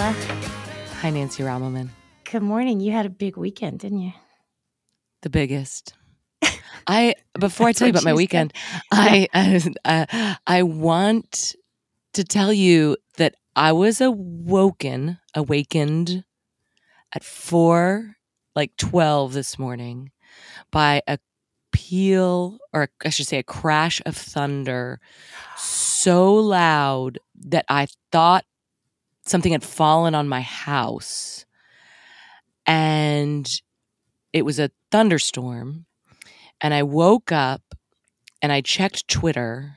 Hi, Hi, Nancy Rommelmann. Good morning. You had a big weekend, didn't you? The biggest. I before I tell you about my weekend, I uh, I want to tell you that I was awoken, awakened at four, like twelve this morning, by a peal, or I should say, a crash of thunder, so loud that I thought something had fallen on my house, and it was a thunderstorm. And I woke up and I checked Twitter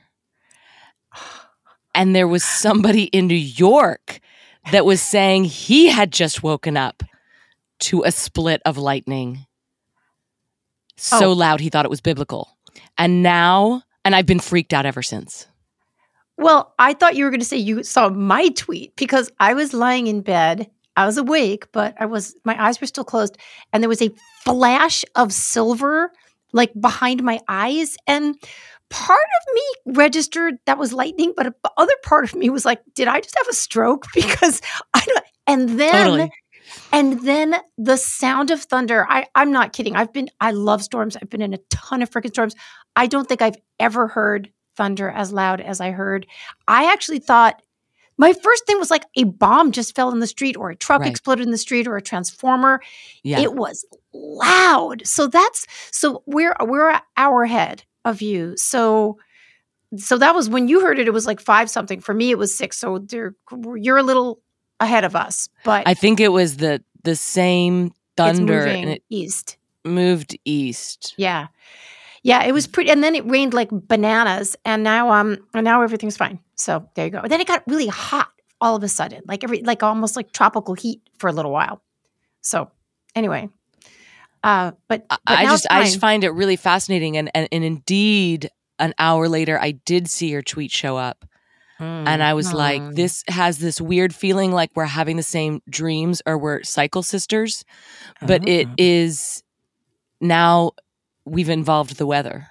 and there was somebody in New York that was saying he had just woken up to a split of lightning. So Oh. loud he thought it was biblical. And now, and I've been freaked out ever since. Well, I thought you were going to say you saw my tweet because I was lying in bed. I was awake, but I was my eyes were still closed, and there was a flash of silver like behind my eyes, and part of me registered that was lightning, but a other part of me was like, "Did I just have a stroke?" Because I don't. And then Totally. And then the sound of thunder. I, I'm not kidding. I've been, I love storms. I've been in a ton of freaking storms. I don't think I've ever heard thunder as loud as I heard. I actually thought my first thing was like a bomb just fell in the street or a truck Right. exploded in the street or a transformer. Yeah. It was loud. So that's, so we're, we're an hour ahead of you. So, so that was when you heard it, it was like five something. For me, it was six. So there, you're a little ahead of us, but I think it was the the same thunder and it east. moved east. Yeah. Yeah, it was pretty and then it rained like bananas and now um and now everything's fine. So there you go. And then it got really hot all of a sudden. Like every like almost like tropical heat for a little while. So anyway. Uh but, I- but I just I just find it really fascinating and, and and indeed an hour later I did see your tweet show up and I was like Mm. this has this weird feeling like we're having the same dreams or we're cycle sisters but it Oh. is now we've involved the weather.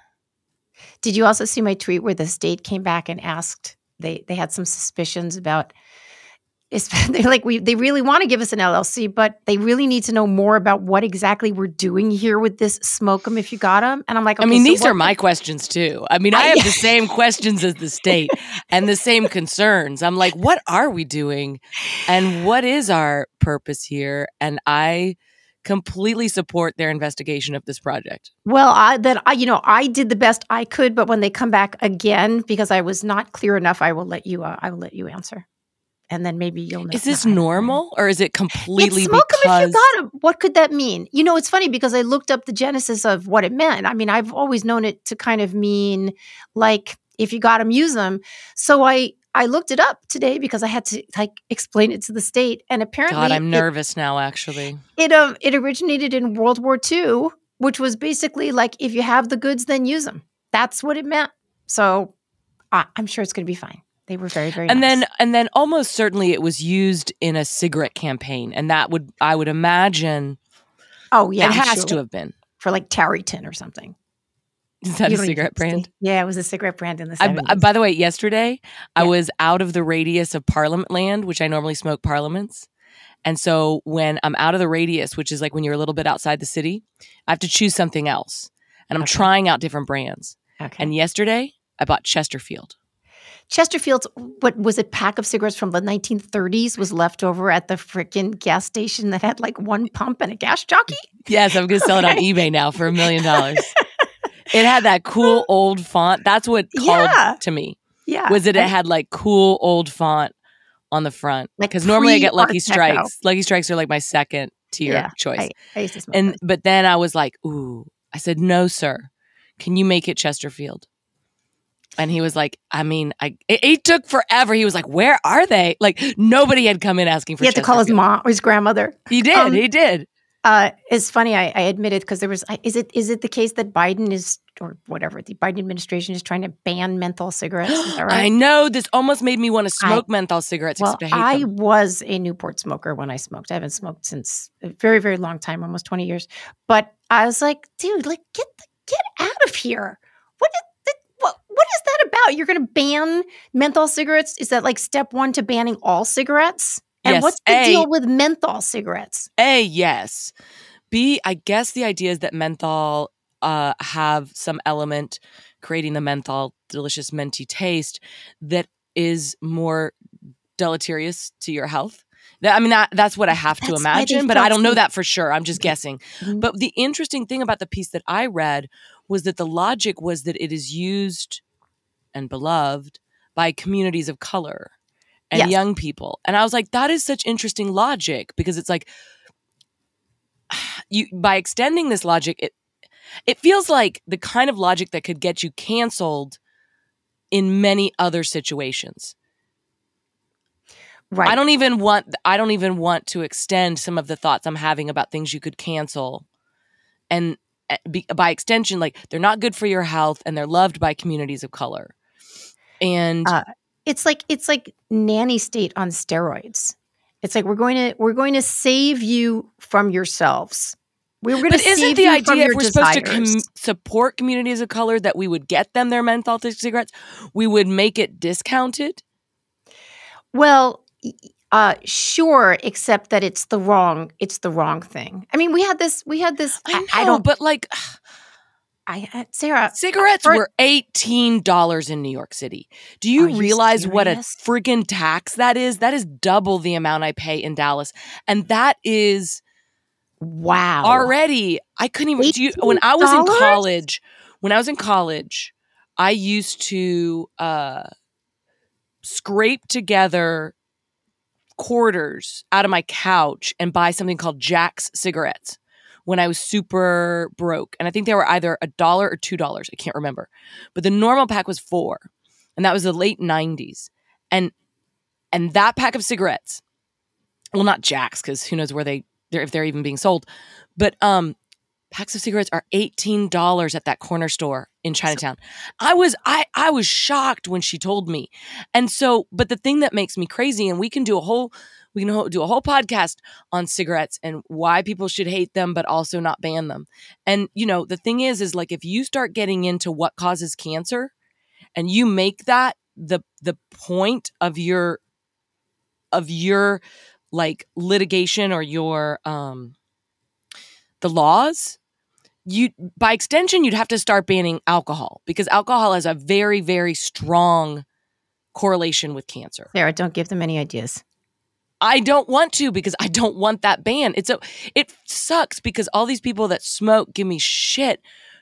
Did you also see my tweet where the state came back and asked they they had some suspicions about it's, they're like we they really want to give us an LLC, but they really need to know more about what exactly we're doing here with this smoke them if you got them. And I'm like, I mean so these are my questions too. I mean I I- have the same questions as the state and the same concerns. I'm like what are we doing and what is our purpose here and I completely support their investigation of this project. Well, I that I you know I did the best I could, but when they come back again because I was not clear enough, I will let you uh, I will let you answer, and then maybe you'll know. Is this no, normal or is it completely It's because if you got 'em. What could that mean? You know, it's funny because I looked up the genesis of what it meant. I mean, I've always known it to kind of mean like if you got them, use them. So I I looked it up today because I had to like explain it to the state, and apparently, God, I'm it- nervous now actually. It um it originated in World War II, which was basically like if you have the goods, then use them. That's what it meant. So I I'm sure it's going to be fine. They were very very And nice. then and then almost certainly it was used in a cigarette campaign and that would I would imagine oh yeah, it I'm has sure. to have been. for like Tareyton or something. Is that You a cigarette have to say- brand? Yeah, it was a cigarette brand in the 70s. I- uh, by the way, yesterday I was out of the radius of Parliament land, which I normally smoke Parliaments. And so when I'm out of the radius, which is like when you're a little bit outside the city, I have to choose something else. And I'm Okay. trying out different brands. okay. And yesterday I bought Chesterfield. Chesterfield's what was it pack of cigarettes from the 1930s was left over at the freaking gas station that had like one pump and a gas jockey? Yes, I'm going to sell it on eBay now for a million dollars. It had that cool old font. That's what called Yeah. to me. Yeah. Was it? It had like cool old font on the front. Like Because normally I get Lucky. Strikes. Lucky Strikes are like my second tier Yeah, choice. I, I used to smoke and those. but then I was like, ooh. I said, no, sir. Can you make it Chesterfield? And he was like, I mean, I it, it took forever. He was like, where are they? Like nobody had come in asking for. he had to call his mom or his grandmother. He did. Um, he did. Uh, it's funny. I, I admitted because there was. Is it is it the case that Biden is or whatever the Biden administration is trying to ban menthol cigarettes? Right? I know this almost made me want to I- smoke menthol cigarettes. Well, I hate I was a Newport smoker when I smoked. I haven't smoked since a very, very long time, almost 20 years. But I was like, dude, like get the, get out of here. What is what what is that about? You're gonna ban menthol cigarettes? Is that like step one to banning all cigarettes? And Yes, what's the A- deal with menthol cigarettes? A, yes. B, I guess the idea is that menthol uh, have some element creating the menthol delicious minty taste that is more deleterious to your health. That- I mean, that, that's what I have to That's they imagine, but I don't know that for sure. I'm just Okay. guessing. Mhm. But the interesting thing about the piece that I read was that the logic was that it is used and beloved by communities of color and Yes. young people. And I was like, that is such interesting logic because it's like you by extending this logic, it it feels like the kind of logic that could get you canceled in many other situations. Right. I don't even want I don't even want to extend some of the thoughts I'm having about things you could cancel and be, by extension like they're not good for your health and they're loved by communities of color. And Uh, it's like it's like nanny state on steroids. It's like we're going to we're going to save you from yourselves. We're going to but save isn't the idea if we're supposed to com- support communities of color that we would get them their menthol cigarettes, we would make it discounted? Well, uh, sure, except that it's the wrong it's the wrong thing. I mean, we had this we had this. I know, I, don't. but like I, I Sarah. cigarettes for- were $18 in New York City. Do you realize what a freaking tax that is? That is double the amount I pay in Dallas. And that is Wow. already I couldn't even do you, when I was in college, when I was in college, I used to uh scrape together quarters out of my couch and buy something called Jack's cigarettes when I was super broke. And I think they were either a dollar or two dollars. I can't remember. But the normal pack was four. And that was the late nineties. And and that pack of cigarettes, well, not Jack's, because who knows where they they're if they're even being sold. But um packs of cigarettes are $18 at that corner store in Chinatown. I was I I was shocked when she told me. And so but the thing that makes me crazy and we can do a whole we can do a whole podcast on cigarettes and why people should hate them but also not ban them. And you know, the thing is is like if you start getting into what causes cancer and you make that the the point of your of your like litigation or your um the laws you by extension you'd have to start banning alcohol because alcohol has a very very strong correlation with cancer Sarah, don't give them any ideas. I don't want to because i don't want that ban. It's a it sucks because all these people that smoke give me shit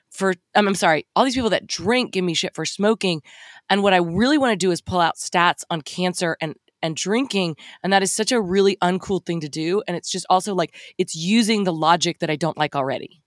for i'm sorry all these people that drink give me shit for smoking. And what i really want to do is pull out stats on cancer and and drinking and that is such a really uncool thing to do. And it's just also like it's using the logic that i don't like already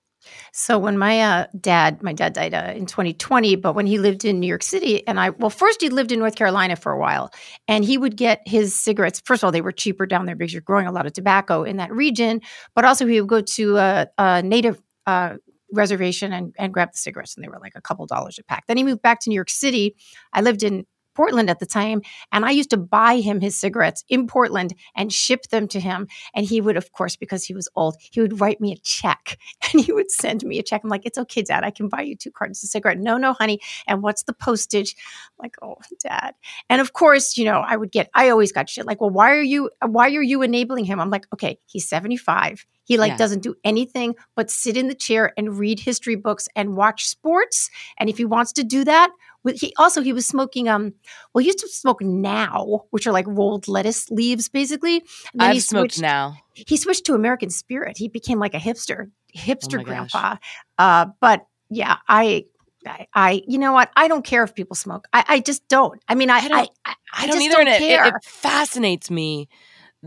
So when my uh, dad, my dad died uh, in 2020, but when he lived in New York City, and I, well, first he lived in North Carolina for a while, and he would get his cigarettes. First of all, they were cheaper down there because you're growing a lot of tobacco in that region, but also he would go to a, a native uh, reservation and, and grab the cigarettes, and they were like a couple dollars a pack. Then he moved back to New York City. I lived in Portland at the time, and I used to buy him his cigarettes in Portland and ship them to him. And he would, of course, because he was old, he would write me a check and he would send me a check. I'm like, it's okay, Dad. I can buy you two cartons of cigarette. No, no, honey. And what's the postage? I'm like, oh, Dad. And of course, you know, I would get. I always got shit like, well, why are you? Why are you enabling him? I'm like, okay, he's 75. He like Yeah. doesn't do anything but sit in the chair and read history books and watch sports. And if he wants to do that, he also he was smoking. Um, well, he used to smoke now, which are like rolled lettuce leaves, basically. And then he i've smoked switched- now he switched to American Spirit. He became like a hipster, hipster Oh my gosh. grandpa. Uh, but yeah, I, I, I, you know what? I don't care if people smoke. I, I just don't. I mean, I, I I, don't- I, I don't either. and it, it, it fascinates me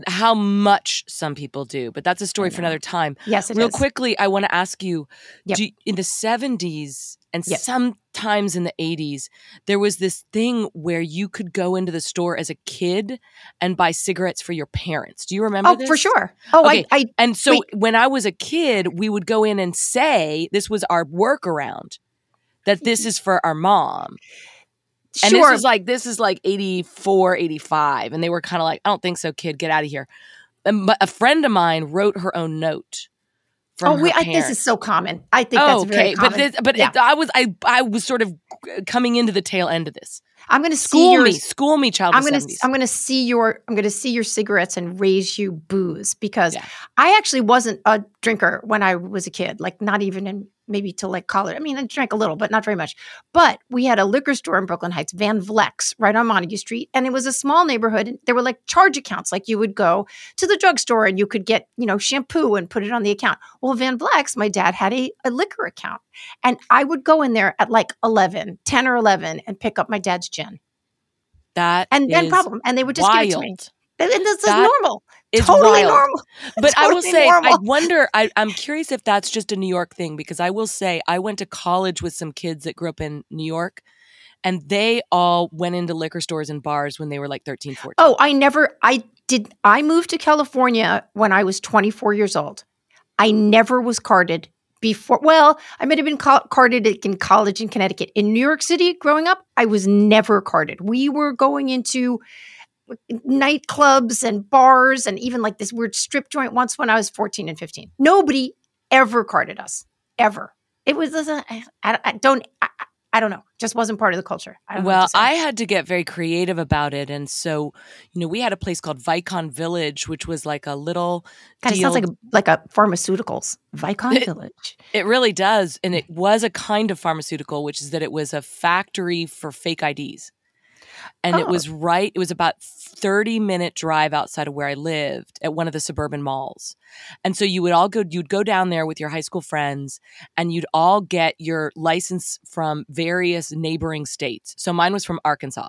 how much some people do, but that's a story for another time. yes, it Real is. quickly, I want to ask you: Yep. do, in the seventies and Yep. Sometimes in the eighties, there was this thing where you could go into the store as a kid and buy cigarettes for your parents. Do you remember? Oh, this? for sure. Oh, Okay. I, I, And so Wait. when I was a kid, we would go in and say this was our workaround. That this is for our mom. And sure. this is like this is like 84, 85. And they were kind of like, I don't think so, kid, get out of here. And, but a friend of mine wrote her own note oh, we, I, this is so common. I think Oh, that's very okay, common. but this, but Yeah. it, I was I I was sort of coming into the tail end of this. I'm going to School your, me, school me, child. I'm going to I'm going to see your I'm going to see your cigarettes and raise you booze because Yeah. I actually wasn't a drinker when I was a kid, like not even in maybe till like college. I mean, I drank a little, but not very much. But we had a liquor store in Brooklyn Heights, Van Vleck's, right on Montague Street, and it was a small neighborhood. And there were like charge accounts, like you would go to the drugstore and you could get you know shampoo and put it on the account. Well, Van Vleck's, my dad had a, a liquor account, and I would go in there at like 11, 10 or 11 and pick up my dad's gin that and then problem, and they would just give it to me. wild. And this is That normal. It's totally wild. normal. But I will Totally say, I wonder. I, I'm curious if that's just a New York thing because I will say I went to college with some kids that grew up in New York, and they all went into liquor stores and bars when they were like 13, 14. Oh, I never, I did, I moved to California when I was 24 years old. I never was carded before. Well, I might have been ca- carded in college in Connecticut. In New York City growing up, I was never carded. We were going into nightclubs and bars and even like this weird strip joint once when I was 14 and 15. Nobody ever carded us, ever. It was, uh, I, I, I don't, I, I- don't know, just wasn't part of the culture. I don't know what Well. I had to get very creative about it, and so you know we had a place called Vicon Village, which was like a little. Kind of sounds like a, like a pharmaceuticals. Vicon It- Village. It really does, and it was a kind of pharmaceutical, which is that it was a factory for fake IDs, and it Oh. was right. It was about thirty minute drive outside of where I lived at one of the suburban malls, and so you would all go. You'd go down there with your high school friends, and you'd all get your license from various neighboring states. So mine was from Arkansas.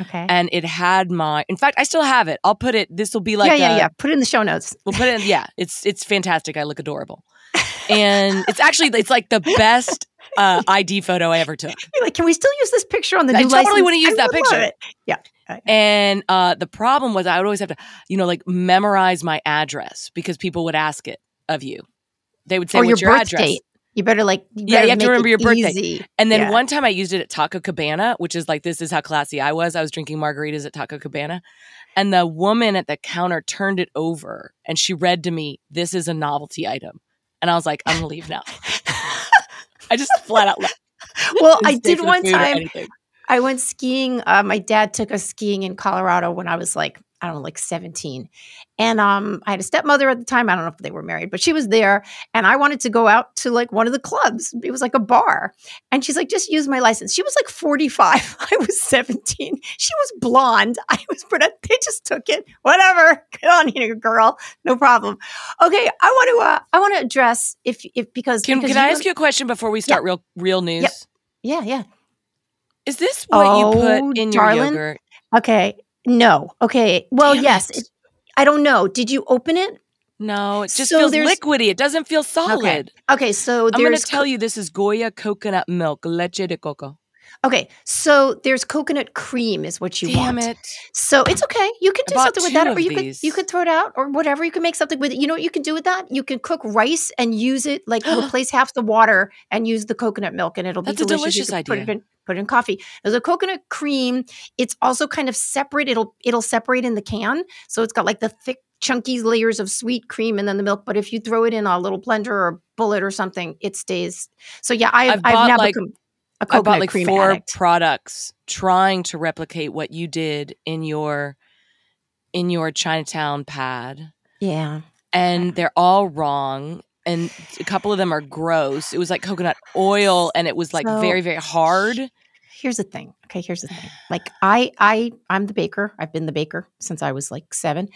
Okay. and it had my in fact i still have it i'll put it this will be like yeah, yeah, a- yeah. Put it in the show notes. we'll put it in yeah it's it's fantastic i look adorable and it's actually it's like the best uh id photo i ever took You're like, can we still use this picture on the I new totally license? wanna use I that picture. Yeah. and uh the problem was i would always have to you know like memorize my address because people would ask it of you they would say or your what's your, birth address date. You better like you Yeah, better you have to remember your birthday. easy. And then Yeah. one time I used it at Taco Cabana, which is like this is how classy I was. I was drinking margaritas at Taco Cabana. And the woman at the counter turned it over and she read to me, This is a novelty item. And I was like, I'm gonna leave now. I just flat out left. well, I did one time. I went skiing. Uh, my dad took us skiing in Colorado when I was like, I don't know, like 17. And um, I had a stepmother at the time. I don't know if they were married, but she was there. And I wanted to go out to like one of the clubs. It was like a bar. And she's like, just use my license. She was like 45. I was 17. She was blonde. I was, but they just took it. Whatever. Get on here, girl. No problem. Okay. I want to, uh, I want to address if, if, because, Can, because can I ask you a question before we start real real news? Yeah. Yeah. Is this what you Oh, put in your yogurt? Okay. No. Okay. Well, Damn yes. it. It, I don't know. Did you open it? No, it just So feels liquidy. It doesn't feel solid. Okay. So I'm going to tell you this is Goya coconut milk, leche de coco. Okay. So there's coconut cream is what you want. Damn want. it. So it's okay. You can do something with that, or you could you could throw it out, or whatever. You can make something with it. You know what you can do with that? You can cook rice and use it like replace half the water and use the coconut milk, and it'll That's be delicious. Delicious can Put it in put it in coffee. There's a coconut cream. It's also kind of separate. It'll it'll separate in the can, so it's got like the thick. Chunky layers of sweet cream and then the milk. But if you throw it in a little blender or bullet or something, it stays. So yeah, I, I've I've, now like- become a I coconut bought like cream four addict. products trying to replicate what you did in your in your Chinatown pad, Yeah. and they're all wrong. And a couple of them are gross. It was like coconut oil, and it was like So- very, very hard. Here's the thing okay here's the thing like i i i'm the baker i've been the baker since i was like seven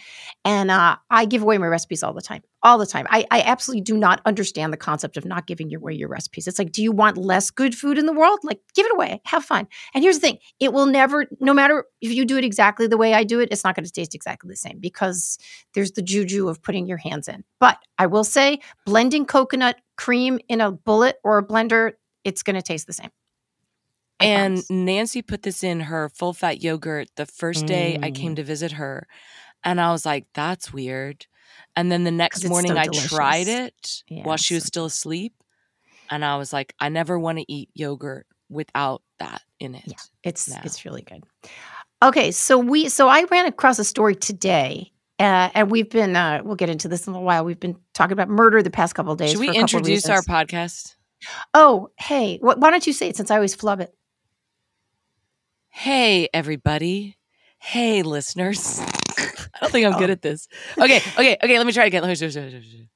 and uh i give away my recipes all the time all the time i i absolutely do not understand the concept of not giving away your recipes it's like do you want less good food in the world? Like give it away have fun and here's the thing it will never no matter if you do it exactly the way i do it it's not going to taste exactly the same because there's the juju of putting your hands in but i will say blending coconut cream in a bullet or a blender it's going to taste the same I And promise. Nancy put this in her full fat yogurt the first day I Mm. came to visit her. And I was like, that's weird. And then the next morning I tried it while she was still asleep. And I was like, I never want to eat yogurt without that in it. Yeah, it's now. it's really good. Okay, so we so I ran across a story today Uh, and we've been, uh, we'll get into this in a little while. We've been talking about murder the past couple of days. Should we introduce our podcast? Oh, hey, wh- why don't you say it since I always flub it? Hey, everybody. Hey, listeners. I don't think I'm good Oh. at this. Okay, okay, okay. Let me try again. Let me try, try, try, try.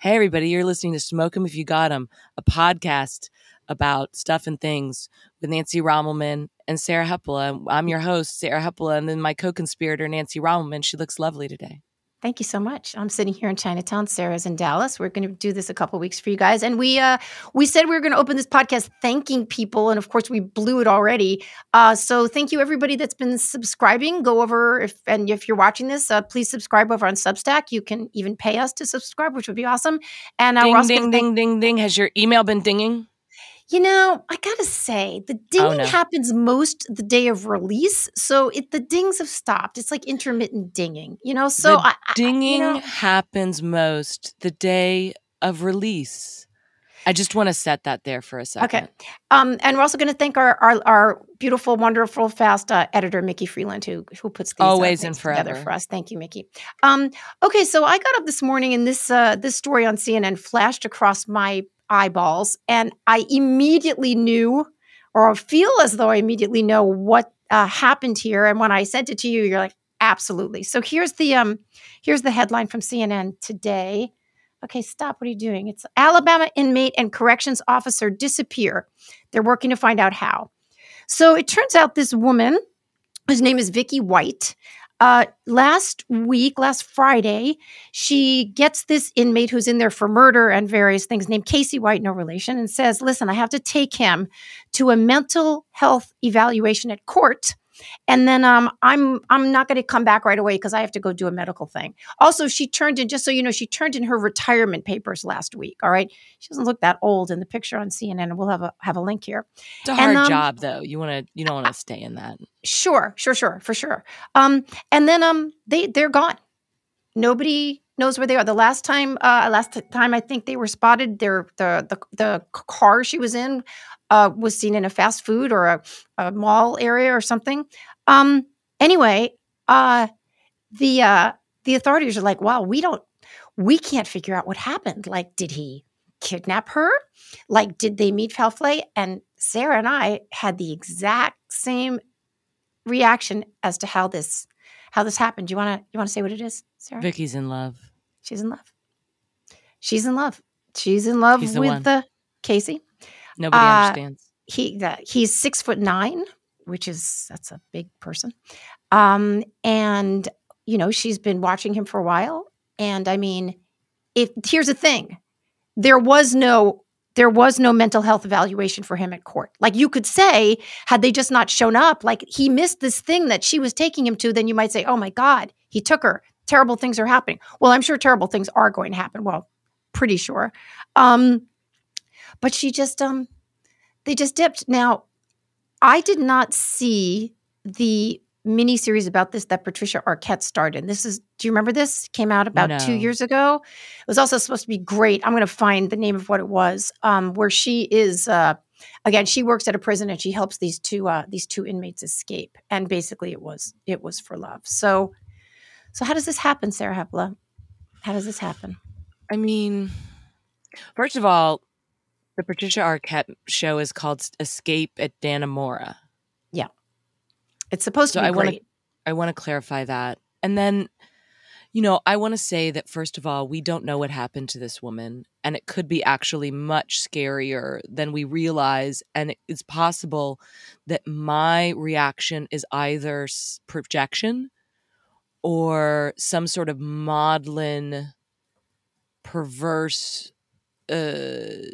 Hey, everybody. You're listening to Smoke 'em If You Got 'em, a podcast about stuff and things with Nancy Rommelmann and Sarah Hepola. I'm your host, Sarah Hepola, and then my co conspirator, Nancy Rommelmann. She looks lovely today. Thank you so much. I'm sitting here in Chinatown. Sarah's in Dallas. We're going to do this a couple weeks for you guys, and we uh, we said we were going to open this podcast thanking people, and of course we blew it already. Uh, so thank you everybody that's been subscribing. Go over if and if you're watching this, uh, please subscribe over on Substack. You can even pay us to subscribe, which would be awesome. And uh, Ding, also ding, ding, ding, ding. Has your email been dinging? You know, I gotta say, the dinging Oh, no. happens most the day of release, so it the dings have stopped. It's like intermittent dinging, you know. So The I, I- Dinging know- happens most the day of release. I just want to set that there for a second. Okay. Um, and we're also going to thank our, our our beautiful, wonderful, fast uh, editor Mickey Freeland, who who puts these uh, Always and things together forever. for us. Thank you, Mickey. Um, okay, so I got up this morning and this uh, this story on CNN flashed across my eyeballs, and I immediately knew, or feel as though I immediately know what uh, happened here. And when I sent it to you, you're like, absolutely. So here's the um here's the headline from CNN today. Okay, stop. What are you doing? It's Alabama inmate and corrections officer disappear. They're working to find out how. So it turns out this woman, whose name is Vicky White, uh, last week, last Friday, she gets this inmate who's in there for murder and various things named Casey White, no relation, and says, Listen, I have to take him to a mental health evaluation at court. And then um, I'm I'm not going to come back right away because I have to go do a medical thing. Also, she turned in just so you know, she turned in her retirement papers last week. All right, she doesn't look that old in the picture on CNN, we'll have a have a link here. It's a And, hard um, job though. You want to you don't want to stay in that. Sure, sure, sure, for sure. Um, and then um, they they're gone. Nobody knows where they are. The last time, uh, last time I think they were spotted, their the the the car she was in uh, was seen in a fast food or a, a mall area or something. Um, anyway, uh, the uh, the authorities are like, "Wow, we don't, we can't figure out what happened. Like, did he kidnap her? Like, did they meet foul play?" And Sarah and I had the exact same reaction as to how this how this happened. Do you want to you want to say what it is, Sarah? Vicky's in love. She's in love. She's in love. She's in love She's the one. with the Casey. Nobody Uh, understands. He the, he's six foot nine, which is that's a big person. Um, and you know she's been watching him for a while. And I mean, if here's the thing, there was no there was no mental health evaluation for him at court. Like you could say, had they just not shown up, like he missed this thing that she was taking him to, then you might say, oh my God, he took her. Terrible things are happening. Well, I'm sure terrible things are going to happen. Well, pretty sure. Um, but she just um they just dipped. Now, I did not see the mini series about this that Patricia Arquette starred in. This is, do you remember this? Came out about two years ago. It was also supposed to be great. I'm going to find the name of what it was, um, where she is. Uh, again, she works at a prison and she helps these two uh, these two inmates escape. And basically, it was it was for love. So, so how does this happen, Sarah Hepola? How does this happen? I mean, first of all, the Patricia Arquette show is called Escape at Dannemora. Yeah. It's supposed So to be I wanna- great. I want to clarify that. And then, you know, I want to say that first of all, we don't know what happened to this woman, and it could be actually much scarier than we realize. And it's possible that my reaction is either projection or some sort of maudlin, perverse. Uh,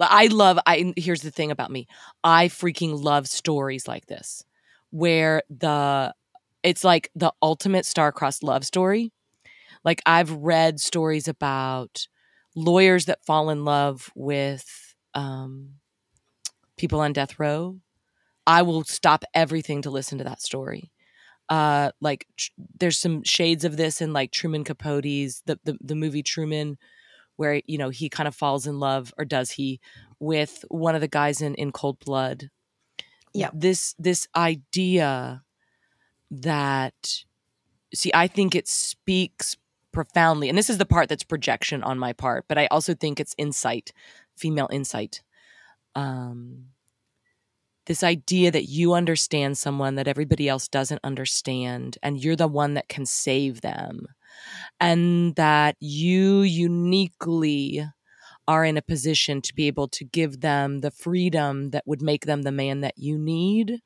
I love. I here's the thing about me. I freaking love stories like this, where the it's like the ultimate star-crossed love story. Like I've read stories about lawyers that fall in love with um, people on death row. I will stop everything to listen to that story. Uh, like tr- there's some shades of this in like Truman Capote's the, the the movie Truman, where you know he kind of falls in love or does he with one of the guys in in Cold Blood. Yeah. This this idea that see, I think it speaks profoundly, and this is the part that's projection on my part, but I also think it's insight, female insight. Um, this idea that you understand someone that everybody else doesn't understand, and you're the one that can save them, and that you uniquely are in a position to be able to give them the freedom that would make them the man that you need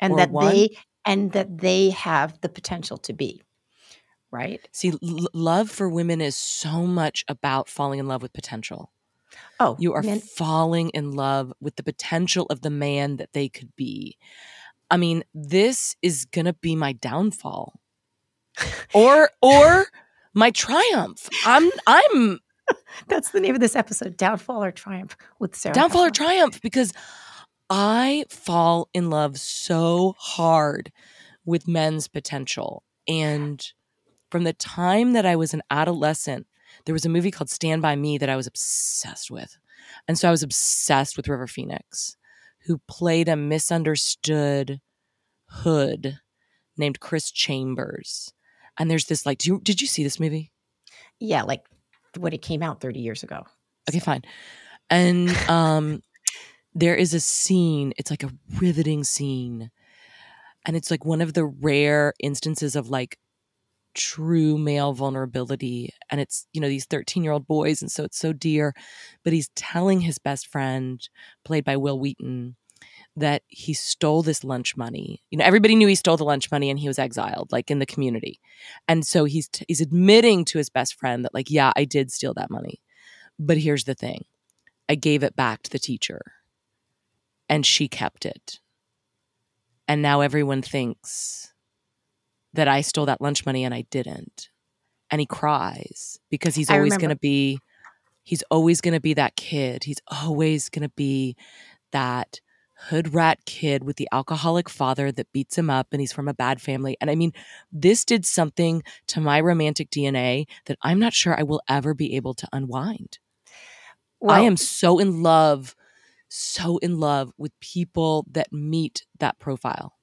and that want. they and that they have the potential to be right See, l- love for women is so much about falling in love with potential. oh You are men- falling in love with the potential of the man that they could be. I mean, this is going to be my downfall. Or or my triumph. I'm I'm that's the name of this episode downfall or triumph with sarah downfall or triumph because I fall in love so hard with men's potential. And from the time that I was an adolescent, there was a movie called Stand By Me that I was obsessed with. And so I was obsessed with River Phoenix, who played a misunderstood hood named Chris Chambers. And there's this like, do you, did you see this movie? yeah like when it came out 30 years ago Okay, fine. And um there is a scene, it's like a riveting scene. And it's like one of the rare instances of like true male vulnerability. And it's, you know, these 13 year old boys. And so it's so dear. But he's telling his best friend, played by Wil Wheaton, that he stole this lunch money. You know, everybody knew he stole the lunch money and he was exiled, like in the community. And so he's t- he's admitting to his best friend that, like, yeah, I did steal that money. But here's the thing I gave it back to the teacher and she kept it. And now everyone thinks that I stole that lunch money and I didn't. And he cries because he's always going to be, he's always going to be that kid. He's always going to be that hood rat kid with the alcoholic father that beats him up and he's from a bad family. And I mean, this did something to my romantic DNA that I'm not sure I will ever be able to unwind. I am so in love, so in love with people that meet that profile.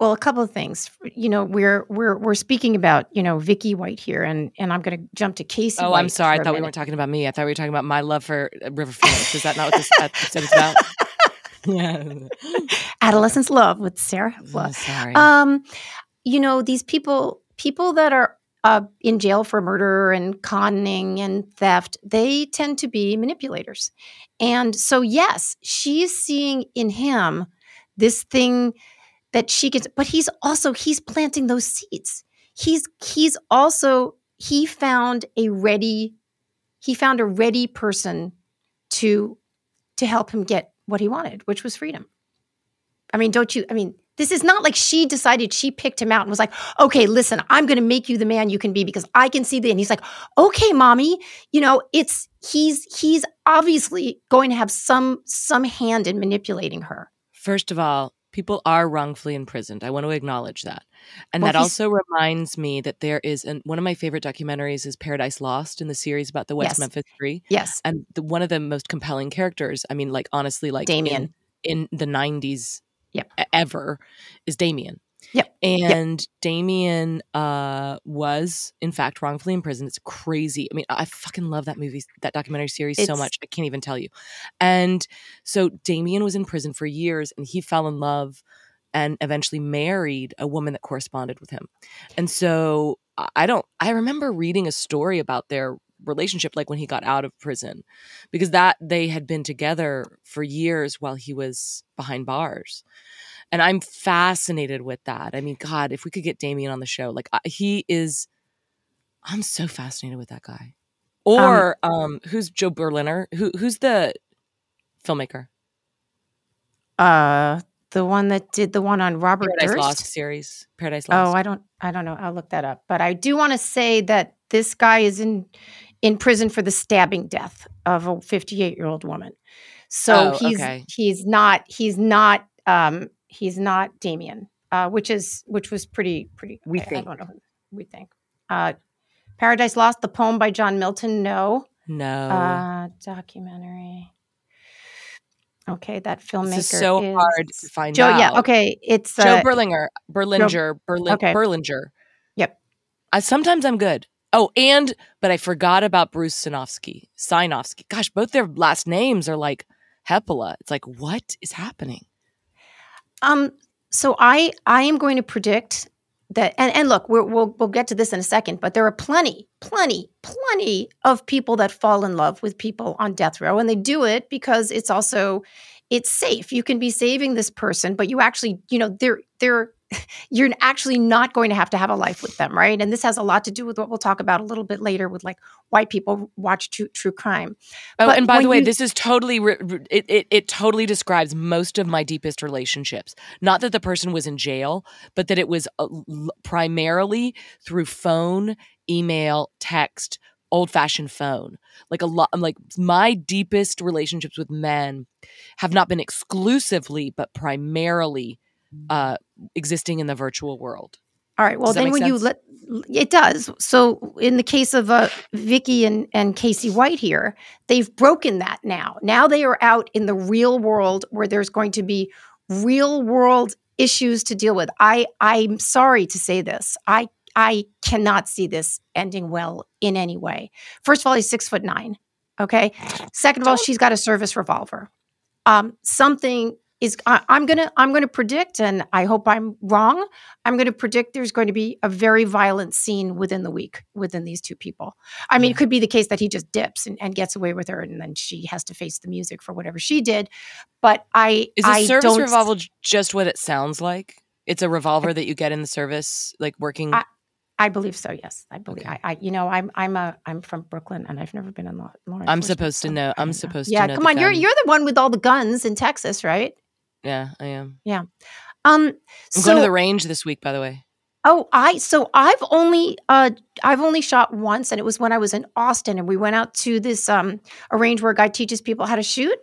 well a couple of things you know we're we're we're speaking about you know vicky white here and and i'm going to jump to casey Oh, White I'm sorry. I thought we weren't talking about me. I thought we were talking about my love for uh, River Phoenix. Is that not what this episode is about? yeah. adolescence love with sarah Oh, sorry. Um, you know, these people, people that are uh, in jail for murder and conning and theft, they tend to be manipulators. And so, yes, she's seeing in him this thing that she gets, but he's also he's planting those seeds. He's he's also he found a ready he found a ready person to to help him get what he wanted, which was freedom. I mean, don't you? I mean, this is not like she decided she picked him out and was like, okay, listen, I'm going to make you the man you can be because I can see that. And he's like, okay, mommy, you know, it's he's he's obviously going to have some some hand in manipulating her. First of all, people are wrongfully imprisoned. I want to acknowledge that. And Well, that also reminds me that there is, and one of my favorite documentaries is Paradise Lost in the series about the West Yes. Memphis Three. Yes, And the, one of the most compelling characters, I mean, like honestly, like Damien. in, the 90s Yep. ever, is Damien. Yep. And Damien uh, was, in fact, wrongfully imprisoned. It's crazy. I mean, I fucking love that movie, that documentary series so much. I can't even tell you. And so Damien was in prison for years and he fell in love and eventually married a woman that corresponded with him. And so I- don't, I remember reading a story about their relationship, like when he got out of prison, because that they had been together for years while he was behind bars. And I'm fascinated with that. I mean, God, if we could get Damien on the show, like he is, I'm so fascinated with that guy. Or um, who's Joe Berliner? Who who's the filmmaker? uh, the one that did the one on Robert Paradise Durst. Lost series. Paradise Lost. Oh, I don't, I don't know. I'll look that up. But I do want to say that this guy is in in prison for the stabbing death of a 58 year old woman. So Oh, he's okay. he's not he's not um he's not Damien, uh, which is which was pretty pretty. We I- I think. don't know. We think. Uh, Paradise Lost, the poem by John Milton. No, no. uh, documentary. Okay, that filmmaker. This is so is hard to find Joe. out. Yeah. Okay, it's Joe uh, Berlinger, Berlinger, Berlin, okay. Berlinger. Yep. I sometimes I'm good. Oh, and but I forgot about Bruce Sinofsky, Sinofsky. Gosh, both their last names are like Hepola. It's like what is happening? Um, so I I am going to predict that, and, and look, we're, we'll we'll get to this in a second, but there are plenty, plenty, plenty of people that fall in love with people on death row, and they do it because it's also it's safe. You can be saving this person, but you actually, you know, they're they're you're actually not going to have to have a life with them, right? And this has a lot to do with what we'll talk about a little bit later with like why people watch true, true crime. Oh, But and by the way, you- this is totally re- re- it, it. It totally describes most of my deepest relationships. Not that the person was in jail, but that it was uh, l- primarily through phone, email, text, old fashioned phone. Like a lot. Like my deepest relationships with men have not been exclusively, but primarily uh, existing in the virtual world. All right. Well, then when you let it does. So in the case of uh, Vicky and and Casey White here, they've broken that now. Now they are out in the real world where there's going to be real world issues to deal with. I I'm sorry to say this. I I cannot see this ending well in any way. First of all, he's six foot nine. Okay. Second of all, she's got a service revolver. Um, something is. I, I'm gonna. I'm gonna predict, and I hope I'm wrong. I'm going to predict there's going to be a very violent scene within the week within these two people. I mean, Yeah. it could be the case that he just dips and, and gets away with her, and then she has to face the music for whatever she did. But I, Is a I service don't. revolver just what it sounds like? It's a revolver that you get in the service, like working. I- I believe so. Yes, I believe. Okay. I, I, you know, I'm, I'm a, I'm from Brooklyn, and I've never been in law. law I'm supposed to know. I'm supposed Yeah, to know. come on. You're, you're the one with all the guns in Texas, right? Yeah, I am. Yeah. Um. I'm so, going to the range this week, by the way. Oh, I so I've only uh I've only shot once and it was when I was in Austin and we went out to this um a range where a guy teaches people how to shoot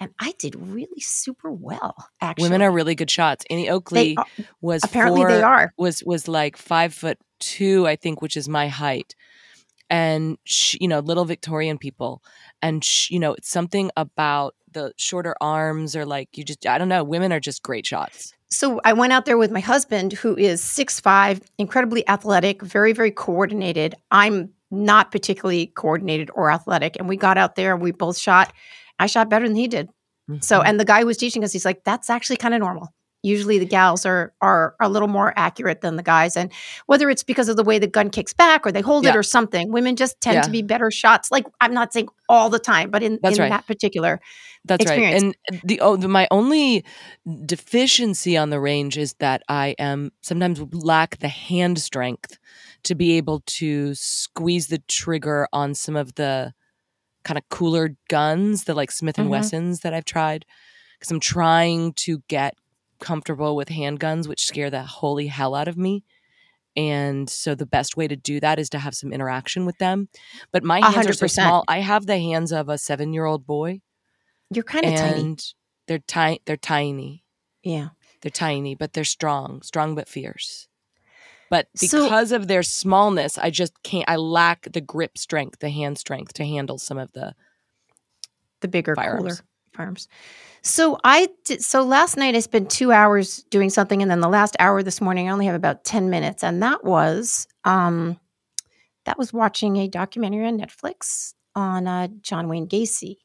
and I did really super well actually. Women are really good shots. Annie Oakley are, was apparently four, they are. was was like five foot two, I think, which is my height, and she, you know, little Victorian people, and sh you know, it's something about the shorter arms or like you just I don't know. Women are just great shots. So I went out there with my husband who is six five, incredibly athletic, very very coordinated. I'm not particularly coordinated or athletic and we got out there and we both shot. I shot better than he did. So, Mhm. and the guy who was teaching us, he's like, that's actually kind of normal. Usually the gals are, are a little more accurate than the guys. And whether it's because of the way the gun kicks back or they hold it or something, women just tend to be better shots. Like I'm not saying all the time, but in, That's in right. that particular. That's experience. right. And the oh, my only deficiency on the range is that I am sometimes lack the hand strength to be able to squeeze the trigger on some of the kind of cooler guns, the like Smith and Mhm. Wessons that I've tried, because I'm trying to get comfortable with handguns, which scare the holy hell out of me. And so the best way to do that is to have some interaction with them. But my hands are so small. I have the hands of a seven year old boy You're kind of tiny. they're tiny they're tiny Yeah. they're tiny but they're strong strong but fierce but So- because of their smallness i just can't i lack the grip strength the hand strength to handle some of the the bigger, Firearms. cooler firearms. So I did. So last night I spent two hours doing something, and then the last hour this morning I only have about ten minutes, and that was um, that was watching a documentary on Netflix on uh, John Wayne Gacy,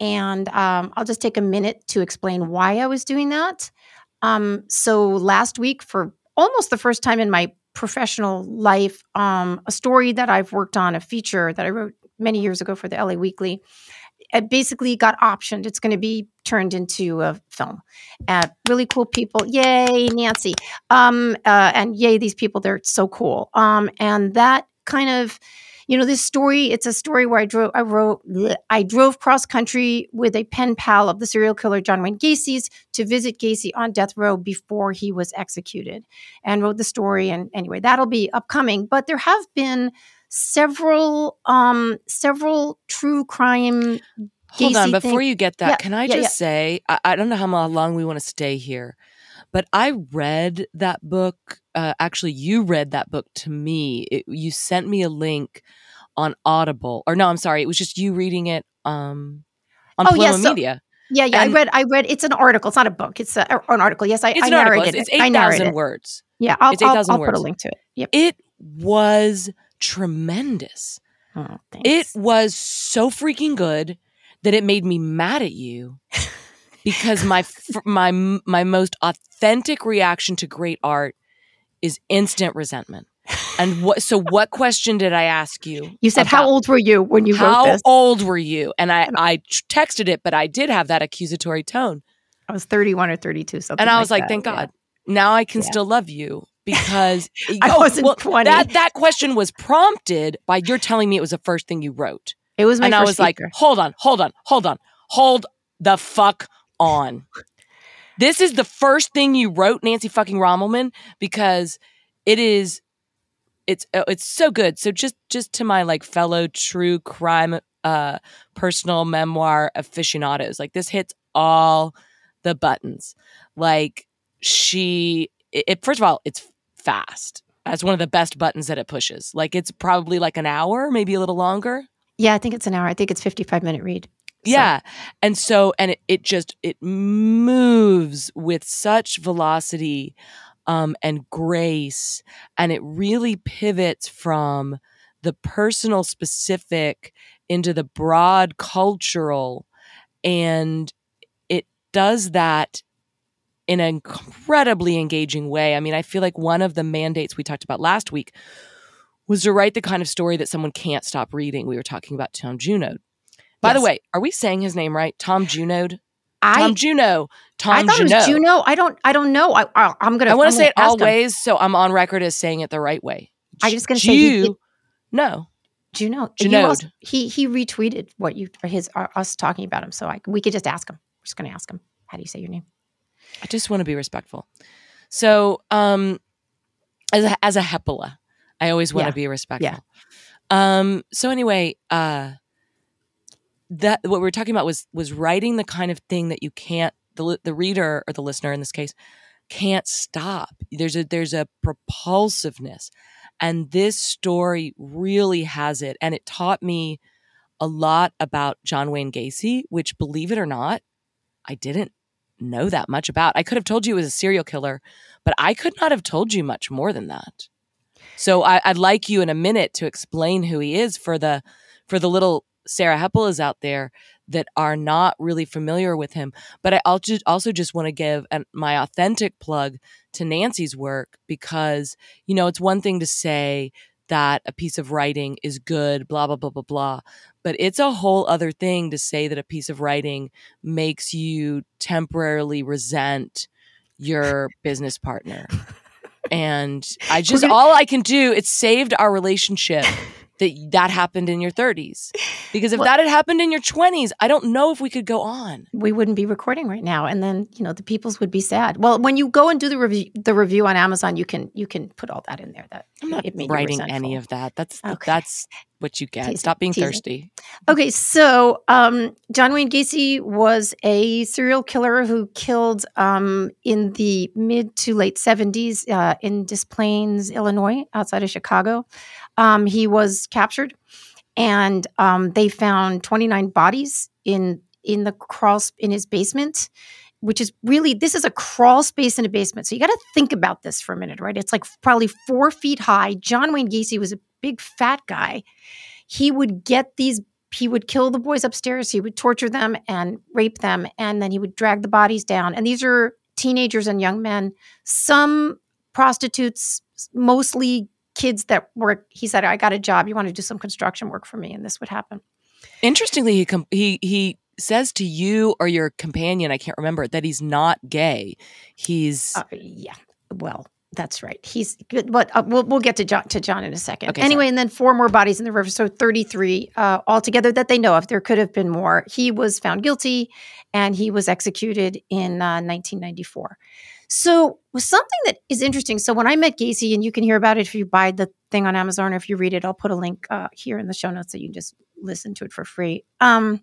and um, I'll just take a minute to explain why I was doing that. Um, so last week, for almost the first time in my professional life, um, a story that I've worked on, a feature that I wrote many years ago for the LA Weekly it basically got optioned. It's going to be turned into a film. Uh, really cool people. Yay, Nancy. Um, uh, and yay, these people, they're so cool. Um, and that kind of, you know, this story, it's a story where I drove, I wrote, bleh, I drove cross country with a pen pal of the serial killer John Wayne Gacy's to visit Gacy on death row before he was executed and wrote the story. And anyway, that'll be upcoming. But there have been several um several true crime hold on before thing- you get that Yeah, can i yeah, just yeah. say I, I don't know how long we want to stay here but i read that book uh, actually you read that book to me it, you sent me a link on audible or no i'm sorry it was just you reading it um on Oh, yeah, so- media Yeah, yeah. And- I read. I read. It's an article. It's not a book. It's a, an article. Yes, I, It's I an article. narrated It's it. I eight narrated thousand it. words. Yeah, I'll, It's I'll, I'll put a link to it. Yep. It was tremendous. Oh. It was so freaking good that it made me mad at you because my my my most authentic reaction to great art is instant resentment. And what? So, what question did I ask you? you said, "How old were you when you wrote this?" How old were you? And I I texted it, but I did have that accusatory tone, I was thirty-one or thirty-two. Something. and I was like, that, "Thank yeah. God." Now I can Yeah. still love you because I wasn't well, 20. That that question was prompted by your telling me it was the first thing you wrote. It was my and I was like, hold on, hold on, hold on, hold the fuck on. This is the first thing you wrote, Nancy fucking Rommelmann, because it is, it's uh, it's so good. So just just to my like fellow true crime, uh, personal memoir aficionados, like this hits all the buttons. Like she, it- first of all, it's fast. That's one of the best buttons that it pushes. Like it's probably like an hour, maybe a little longer. yeah, I think it's an hour. I think it's fifty-five minute read. So- Yeah. And so and it, it just it moves with such velocity um and grace and it really pivots from the personal specific into the broad cultural and it does that in an incredibly engaging way. I mean, I feel like one of the mandates we talked about last week was to write the kind of story that someone can't stop reading. We were talking about Tom Junod. By the way, are we saying his name right? Tom Junod? I Tom Juno. Tom I thought it was Juno. I don't. I don't know. I, I I'm gonna. I want to say it ask him. so I'm on record as saying it the right way. I'm just gonna say he- Ju- no. Juno. Also- he he retweeted what you his uh, us talking about him. So I we could just ask him. We're just gonna ask him. How do you say your name? I just want to be respectful. So, um, as a, as a Hepola, I always want to Yeah. be respectful. Um. So anyway, uh, that what we were talking about was was writing the kind of thing that you can't the the reader or the listener in this case can't stop. There's a there's a propulsiveness, and this story really has it. And it taught me a lot about John Wayne Gacy, which, believe it or not, I didn't know that much about. I could have told you he was a serial killer, but I could not have told you much more than that. So I, I'd like you in a minute to explain who he is for the for the little Sarah Hepolas out there that are not really familiar with him. But I also also just want to give an, my authentic plug to Nancy's work because you know it's one thing to say that a piece of writing is good, blah blah blah blah blah, but it's a whole other thing to say that a piece of writing makes you temporarily resent your business partner. And I just all I can do it's saved our relationship that that happened in your 30s. Because if Well- that had happened in your 20s, I don't know if we could go on. We wouldn't be recording right now, and then you know the peoples would be sad. Well, when you go and do the review, the review on Amazon, you can you can put all that in there. That I'm not it made you writing any of that. That's Okay. that's what you get. Teasing, Stop being teasing. thirsty. Okay, so um, John Wayne Gacy was a serial killer who killed um, in the mid to late 70s uh, in Des Plaines, Illinois, outside of Chicago. Um, he was captured, and um, they found 29 bodies in in the crawl in his basement. Which is really this is a crawl space in a basement. So you got to think about this for a minute, right? It's like probably four feet high. John Wayne Gacy was a big fat guy. He would get these he would kill the boys upstairs he would torture them and rape them and then he would drag the bodies down and these are teenagers and young men some prostitutes mostly kids that were he said i got a job. You want to do some construction work for me? And this would happen. Interestingly, he com- he he says to you or your companion, I can't remember, that he's not gay. He's uh, yeah. Well that's right. He's good but uh, we'll, we'll get to john to john in a second. Okay, anyway sorry. and then four more bodies in the river so 33 uh, altogether that they know of. There could have been more. He was found guilty and he was executed in uh, 1994 so something that is interesting so when i met gacy and you can hear about it if you buy the thing on amazon or if you read it i'll put a link uh, here in the show notes so you can just listen to it for free um,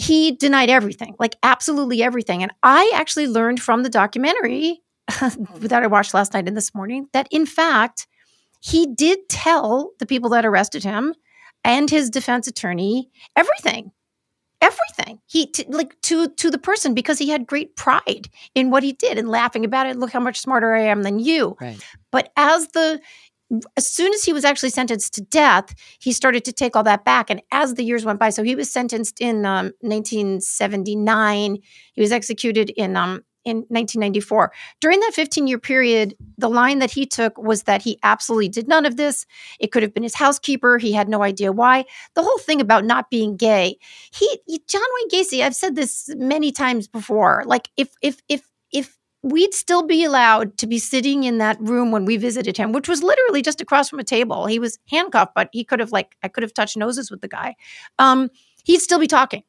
he denied everything, like absolutely everything. And I actually learned from the documentary that I watched last night and this morning that in fact, he did tell the people that arrested him and his defense attorney everything. Everything. He t- like to to the person because he had great pride in what he did and laughing about it. Look how much smarter I am than you. Right. But as the as soon as he was actually sentenced to death, he started to take all that back. And as the years went by, so he was sentenced in um, 1979. He was executed in um, in 1994. During that 15 year period, the line that he took was that he absolutely did none of this. It could have been his housekeeper. He had no idea why. The whole thing about not being gay. He, he John Wayne Gacy. I've said this many times before. Like if if if if we'd still be allowed to be sitting in that room when we visited him, which was literally just across from a table. He was handcuffed, but he could have like I could have touched noses with the guy. Um, he'd still be talking.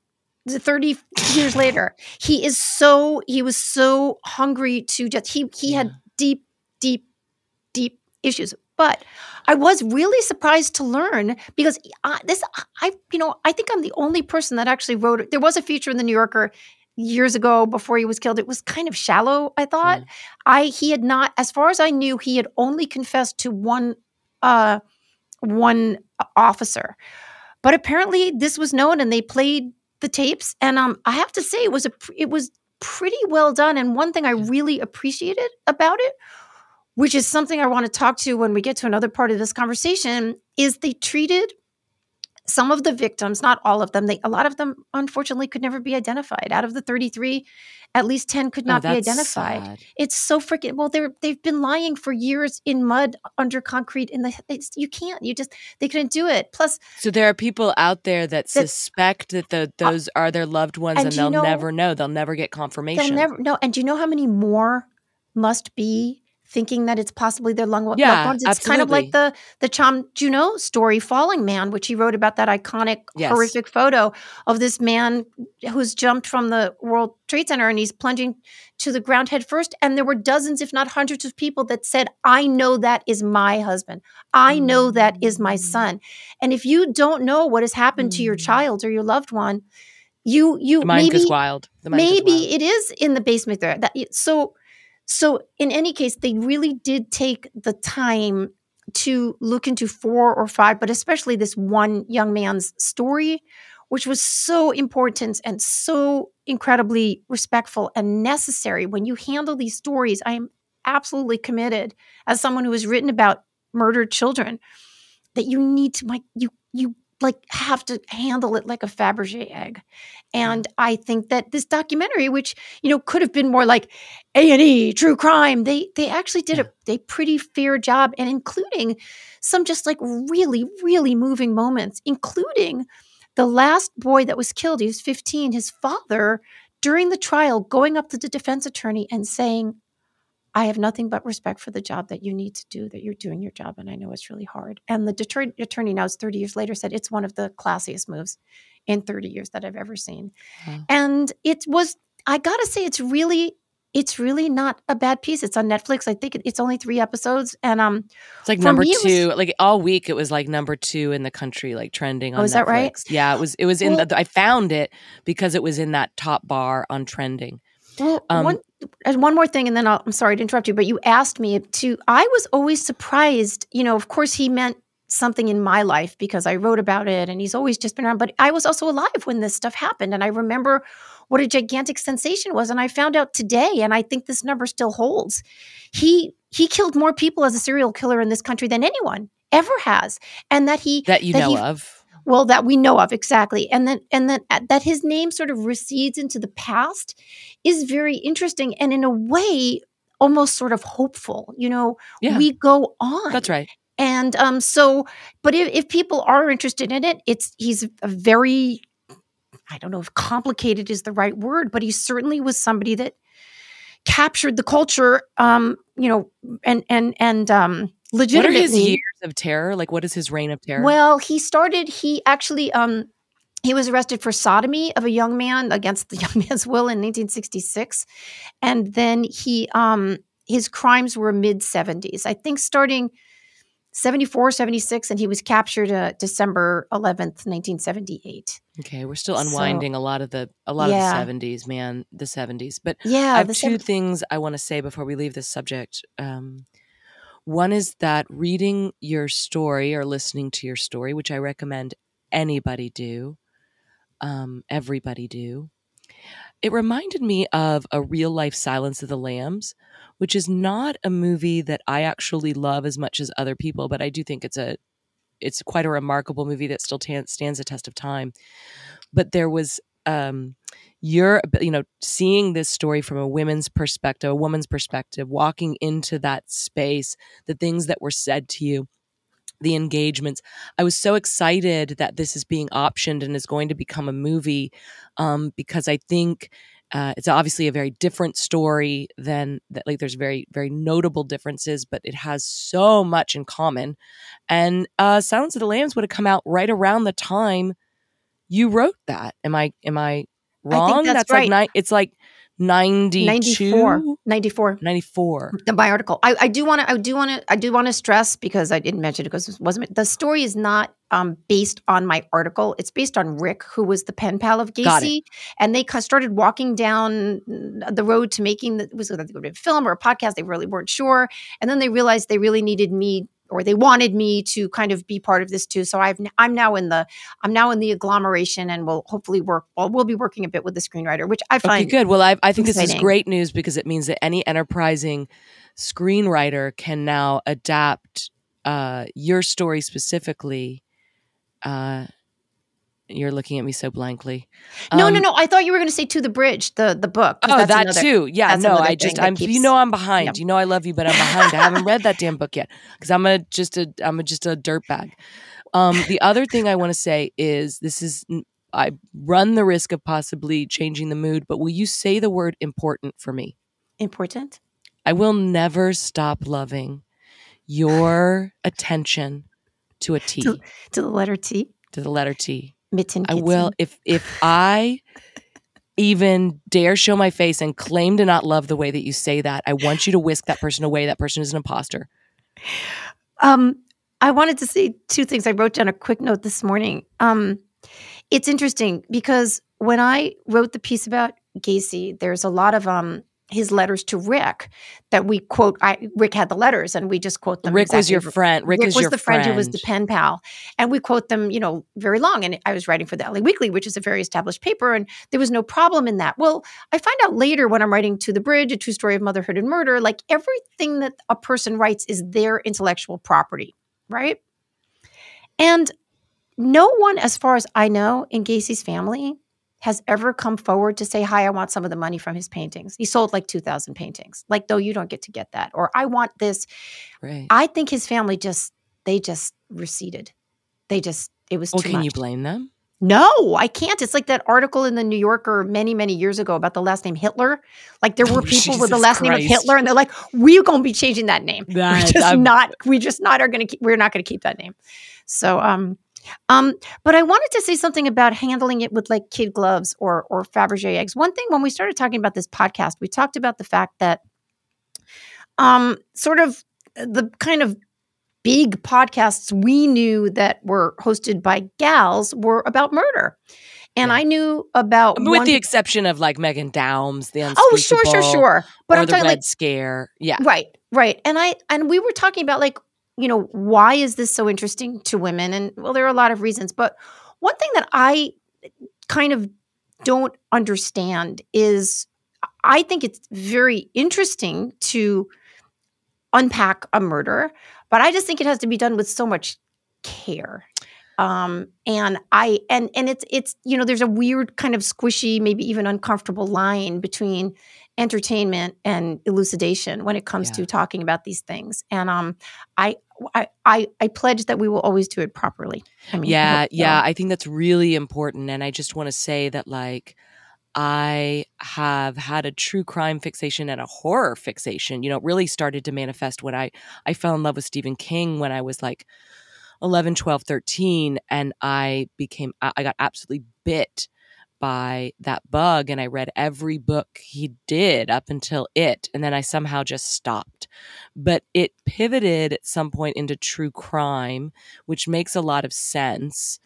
30 years later he is so he was so hungry to just he he yeah. had deep deep deep issues. But i was really surprised to learn because I, this i you know i think i'm the only person that actually wrote it. There was a feature in the new yorker years ago before he was killed. It was kind of shallow i thought. I he had not as far as i knew he had only confessed to one uh one officer. But apparently this was known and they played the tapes and um i have to say it was a it was pretty well done and one thing i really appreciated about it which is something i want to talk to when we get to another part of this conversation is they treated some of the victims, not all of them, they a lot of them unfortunately could never be identified. Out of the 33, at least 10 could oh, not oh, be identified. Sad. It's so freaking well, they're they've been lying for years in mud under concrete in the you can't. You just they couldn't do it. Plus So there are people out there that, that suspect that the, uh, those uh, are their loved ones and, and they'll know, never know. They'll never get confirmation. They'll never know. And do you know how many more must be thinking that it's possibly their lung yeah, loved ones. It's absolutely. kind of like the the Tom Junod story, Falling Man, which he wrote about that iconic, yes. horrific photo of this man who's jumped from the World Trade Center and he's plunging to the ground head first. And there were dozens, if not hundreds, of people that said, "I know that is my husband. I know that is my mm. son." And if you don't know what has happened mm. to your mm. child or your loved one, you you the mind maybe wild. maybe wild. it is in the basement there. That so so, in any case, they really did take the time to look into four or five, but especially this one young man's story, which was so important and so incredibly respectful and necessary. When you handle these stories, I am absolutely committed as someone who has written about murdered children that you need to like you you like have to handle it like a Fabergé egg. And I think that this documentary, which you know could have been more like A and E true crime, they they actually did a, a pretty fair job, and including some just like really really moving moments, including the last boy that was killed. He was 15. His father during the trial going up to the defense attorney and saying, I have nothing but respect for the job that you need to do, that you're doing your job. And I know it's really hard. And the Detroit attorney now, 30 years later, said it's one of the classiest moves in 30 years that I've ever seen. And it was, I gotta say, it's really, it's really not a bad piece. It's on Netflix. I think it's only three episodes. And um it's like number me, two. Was, like all week it was like number two in the country, like trending oh, on. Oh, is Netflix. that right? Yeah, it was it was in well, the I found it because it was in that top bar on trending. Well, um, one one more thing, and then i am sorry to interrupt you, but you asked me to. I was always surprised. You know, of course, he meant something in my life because I wrote about it, and he's always just been around. But I was also alive when this stuff happened, and I remember what a gigantic sensation was. And I found out today, and I think this number still holds. He he killed more people as a serial killer in this country than anyone ever has, and that he that you that know he, of well that we know of exactly. And then and then uh, that his name sort of recedes into the past is very interesting and in a way almost sort of hopeful you know yeah. we go on. That's right. And um so but if, if people are interested in it it's he's a very i don't know if complicated is the right word but he certainly was somebody that captured the culture um you know and and and um legitimately. What are his years of terror? Like, what is his reign of terror? Well, he started. He actually um he was arrested for sodomy of a young man against the young man's will in 1966, and then he um his crimes were mid 70s. I think starting 74, 76, and he was captured uh, December 11th, 1978. Okay, we're still unwinding so, a lot of the a lot yeah. of the 70s, man, the 70s. But yeah, I have two 70s. things I want to say before we leave this subject. Um, one is that reading your story or listening to your story, which I recommend anybody do, um, everybody do. It reminded me of a real life Silence of the Lambs, which is not a movie that I actually love as much as other people, but I do think it's a it's quite a remarkable movie that still t- stands the test of time. But there was um you're you know seeing this story from a women's perspective a woman's perspective walking into that space the things that were said to you the engagements. I was so excited that this is being optioned and is going to become a movie um, because i think uh, it's obviously a very different story than that like there's very very notable differences but it has so much in common. And uh, silence of the lambs would have come out right around the time you wrote that. Am i am i wrong? that's like right. ni- it's like 92 94 94 94 the my article. I, I do want to i do want to i do want to stress because i didn't mention it because it wasn't the story is not um, based on my article. It's based on rick who was the pen pal of gacy and they started walking down the road to making the, it was going a film or a podcast they really weren't sure and then they realized they really needed me or they wanted me to kind of be part of this too so i've I'm now in the i'm now in the agglomeration and will hopefully work well we'll be working a bit with the screenwriter which i Okay, find good. Well, I, I think this is great news because it means that any enterprising screenwriter can now adapt uh, your story specifically. Uh, you're looking at me so blankly. no no Um, no i thought you were going to say to the bridge the the book 'cause Oh, that's that another- too. Yeah, that's no, I just I'm you know I'm behind. yeah. You know I love you, but I'm behind. I haven't read that damn book yet because I'm a just a I'm a, just a dirtbag. Um, the other thing I want to say is this is I run the risk of possibly changing the mood, but will you say the word important for me? important I will never stop loving your attention to a T, To- to the letter t to the letter T. mitten I will if if I even dare show my face and claim to not love the way that you say that, I want you to whisk that person away. That person is an imposter. Um, I wanted to say two things. I wrote down a quick note this morning. Um, it's interesting because when I wrote the piece about Gacy, there's a lot of um his letters to Rick that we quote. I Rick had the letters, and we just quote them. Rick was your friend. Rick, is was your the friend, who was the pen pal, and we quote them, you know, very long. And I was writing for the LA Weekly, which is a very established paper, and there was no problem in that. Well, I find out later when I'm writing to the bridge, a true story of motherhood and murder, like everything that a person writes is their intellectual property, right? And no one, as far as I know, in Gacy's family has ever come forward to say, Hi, I want some of the money from his paintings. He sold like 2,000 paintings. Like, no, you don't get to get that. Or I want this. Right. I think his family just, they just receded. They just, it was well, can much. you blame them? No, I can't. It's like that article in the New Yorker many, many years ago about the last name Hitler. Like there were Oh, people with the Jesus last name of Hitler, and they're like, "We're going to be changing that name. That- we're just I'm- not. We just not are going to. We're not going to keep that name." So, um, um, but I wanted to say something about handling it with like kid gloves or or Fabergé eggs. One thing when we started talking about this podcast, we talked about the fact that, um, sort of the kind of big podcasts we knew that were hosted by gals were about murder. And Yeah. I knew about with one- the exception of like Megan Downs, the oh sure sure sure but I'm the talking Red like Scare. Yeah. right right and I and we were talking about like you know why is this so interesting to women and well there are a lot of reasons but one thing that I kind of don't understand is I think it's very interesting to unpack a murder, but I just think it has to be done with so much care. Um, and I and and it's it's you know there's a weird kind of squishy, maybe even uncomfortable line between entertainment and elucidation when it comes Yeah. to talking about these things. And um, I I I, I pledge that we will always do it properly. I mean, yeah yeah i think that's really important and i just want to say that like i have had a true crime fixation and a horror fixation you know it really started to manifest when i i fell in love with stephen king when i was like 11 12 13 and i became I got absolutely bit by that bug and i read every book he did up until it and then i somehow just stopped but it pivoted at some point into true crime which makes a lot of sense.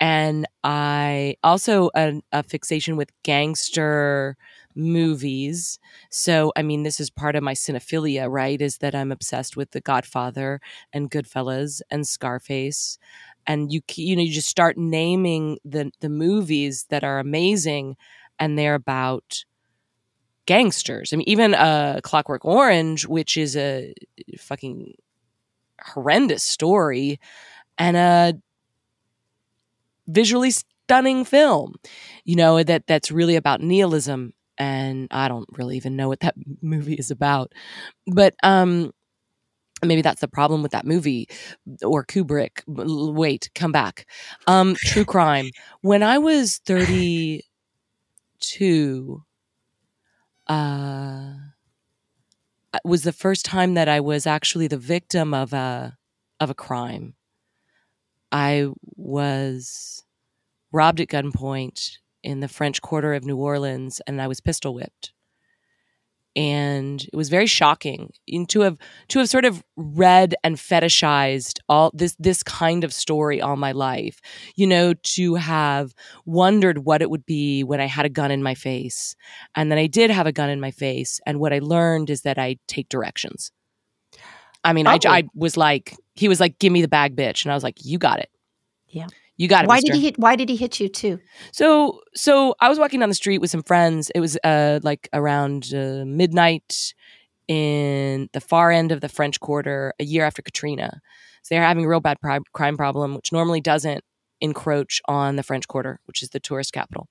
And I also a, a fixation with gangster movies. So, I mean, this is part of my cinephilia, right? Is that I'm obsessed with The Godfather and Goodfellas and Scarface and you you know you just start naming the the movies that are amazing and they're about gangsters. I mean even uh clockwork orange which is a fucking horrendous story and a visually stunning film you know that that's really about nihilism and i don't really even know what that movie is about. But um maybe that's the problem with that movie or kubrick wait come back. Um true crime. When i was 32 uh was the first time that i was actually the victim of a of a crime. I was robbed at gunpoint in the french quarter of new orleans and i was pistol whipped and it was very shocking. To have to have sort of read and fetishized all this this kind of story all my life you know to have wondered what it would be when i had a gun in my face. And then i did have a gun in my face and what i learned is that i take directions. I mean I, oh. I was like he was like give me the bag bitch. And i was like you got it. Yeah you got it. Why mister. did he hit? Why did he hit you too? So, so I was walking down the street with some friends. It was uh, like around uh, midnight in the far end of the French Quarter, a year after Katrina. So they're having a real bad pri- crime problem, which normally doesn't encroach on the French Quarter, which is the tourist capital.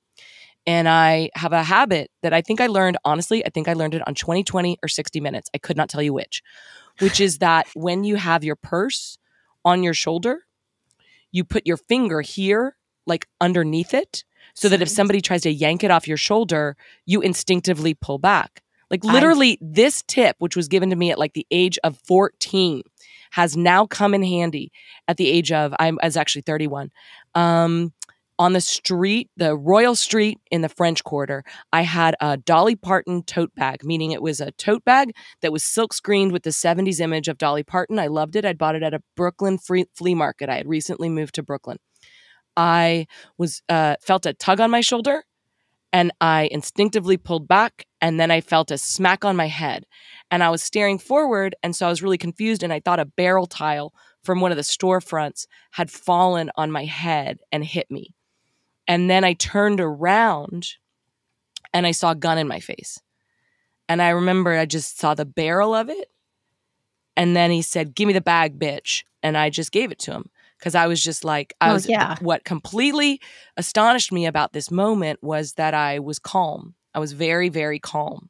And I have a habit that I think I learned, honestly, I think I learned it on 2020 or 60 Minutes. I could not tell you which, which is that when you have your purse on your shoulder, you put your finger here, like underneath it, so that if somebody tries to yank it off your shoulder, you instinctively pull back. Like literally, I've... this tip, which was given to me at like the age of 14, has now come in handy at the age of, I was actually 31. Um, on the street, the Royal Street in the French Quarter, I had a Dolly Parton tote bag, meaning it was a tote bag that was silk screened with the 70s image of Dolly Parton. I loved it. I'd bought it at a Brooklyn free, flea market. I had recently moved to Brooklyn. I was uh, felt a tug on my shoulder and I instinctively pulled back and then I felt a smack on my head. And I was staring forward and so I was really confused and I thought a barrel tile from one of the storefronts had fallen on my head and hit me. And then I turned around and I saw a gun in my face. And I remember I just saw the barrel of it. And then he said, Give me the bag, bitch. And I just gave it to him because I was just like, I oh, was, yeah. what completely astonished me about this moment was that I was calm. I was very, very calm.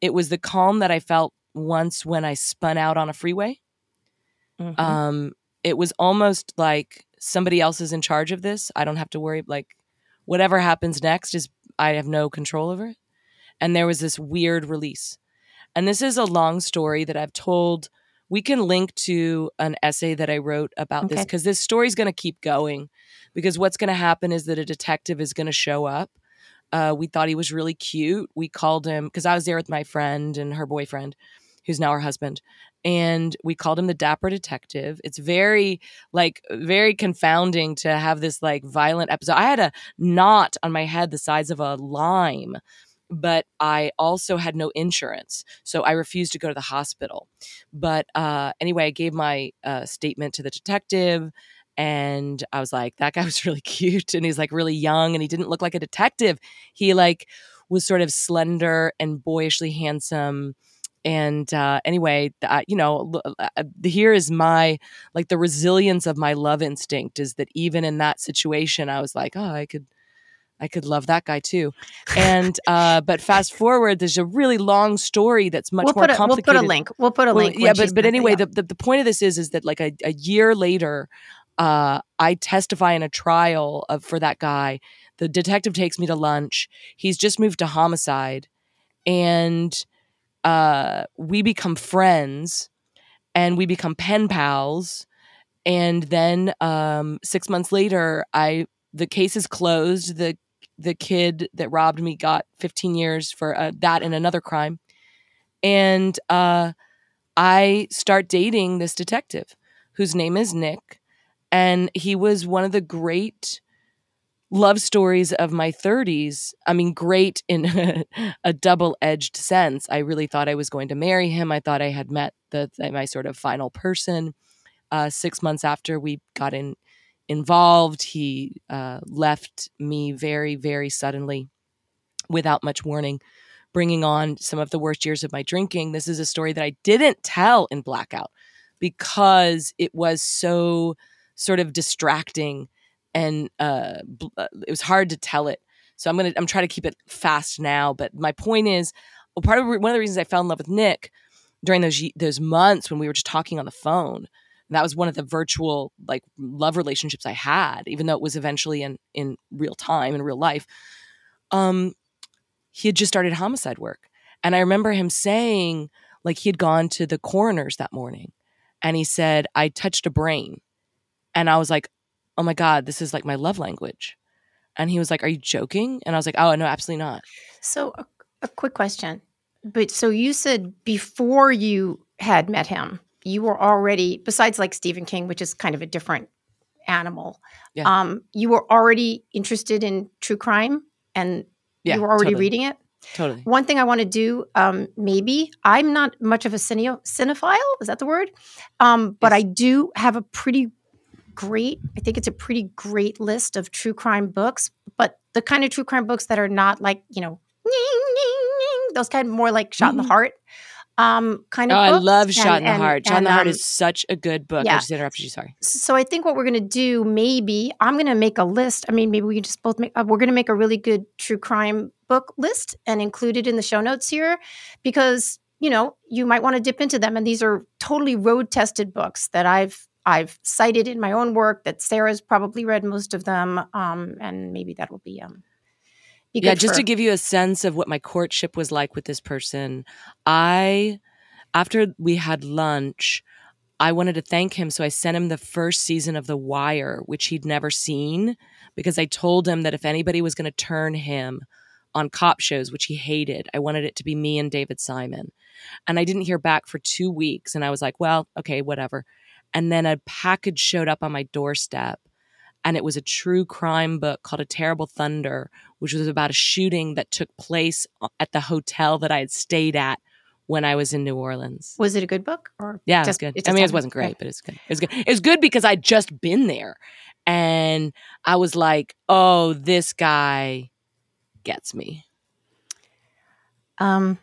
It was the calm that I felt once when I spun out on a freeway. Mm-hmm. Um, it was almost like somebody else is in charge of this. I don't have to worry. Like whatever happens next is I have no control over it. And there was this weird release. And this is a long story that I've told. We can link to an essay that I wrote about okay. this because this story is going to keep going. Because what's going to happen is that a detective is going to show up. Uh, we thought he was really cute. We called him because I was there with my friend and her boyfriend, who's now her husband and we called him the dapper detective. It's very like very confounding to have this like violent episode. I had a knot on my head the size of a lime but i also had no insurance so i refused to go to the hospital. But uh, anyway i gave my uh, statement to the detective and i was like that guy was really cute and he's like really young and he didn't look like a detective. He like was sort of slender and boyishly handsome and uh, anyway uh, you know uh, here is my like the resilience of my love instinct is that even in that situation i was like oh i could i could love that guy too. And uh, but fast forward there's a really long story that's much we'll more a, complicated we'll put a link we'll put a link well, yeah but but anyway the, the, the point of this is is that like a, a year later uh, i testify in a trial of for that guy. The detective takes me to lunch. He's just moved to homicide. And uh, we become friends and we become pen pals. And then um, six months later, I the case is closed. The the kid that robbed me got 15 years for uh, that and another crime. And uh, I start dating this detective whose name is Nick. And he was one of the great love stories of my 30s. I mean, great in a, double edged sense. I really thought I was going to marry him. I thought I had met the my sort of final person. Uh, six months after we got in involved. He uh, left me very, very suddenly without much warning, bringing on some of the worst years of my drinking. This is a story that I didn't tell in Blackout because it was so sort of distracting and uh, uh it was hard to tell it. So I'm gonna I'm trying to keep it fast now. But my point is, well, part of one of the reasons I fell in love with Nick during those those months when we were just talking on the phone. That was one of the virtual like love relationships I had, even though it was eventually in in real time in real life. Um, he had just started homicide work, and I remember him saying like he had gone to the coroner's that morning, and he said I touched a brain, and I was like, oh my god, this is like my love language. And he was like, Are you joking? And I was like, Oh, no, absolutely not. So, a, a quick question. But so you said before you had met him, you were already, besides like Stephen King, which is kind of a different animal, yeah. um, you were already interested in true crime and yeah, you were already totally. reading it? Totally. One thing I want to do, um, maybe I'm not much of a cine- cinephile. Is that the word? Um, but yes. I do have a pretty great, I think it's a pretty great list of true crime books, but the kind of true crime books that are not like, you know, those kind of more like shot mm-hmm. in the mm-hmm. heart um, kind of. Oh, I love Shot and, in the Heart. Shot in the Heart um, is such a good book. Yeah. I just interrupted you. Sorry. So I think what we're going to do, maybe I'm going to make a list. I mean, maybe we can just both make. Uh, we're going to make a really good true crime book list and include it in the show notes here, because you know you might want to dip into them. And these are totally road tested books that I've I've cited in my own work. That Sarah's probably read most of them, um, and maybe that will be um, yeah, just for- to give you a sense of what my courtship was like with this person, I, after we had lunch, I wanted to thank him. So I sent him the first season of The Wire, which he'd never seen, because I told him that if anybody was going to turn him on cop shows, which he hated, I wanted it to be me and David Simon. And I didn't hear back for two weeks. And I was like, well, okay, whatever. And then a package showed up on my doorstep and it was a true crime book called A Terrible Thunder, which was about a shooting that took place at the hotel that I had stayed at when I was in New Orleans. Was it a good book? Or yeah, just, it was good. I mean, it wasn't great, but it's good. It was good. It was good because I'd just been there, and I was like, "Oh, this guy gets me." Um,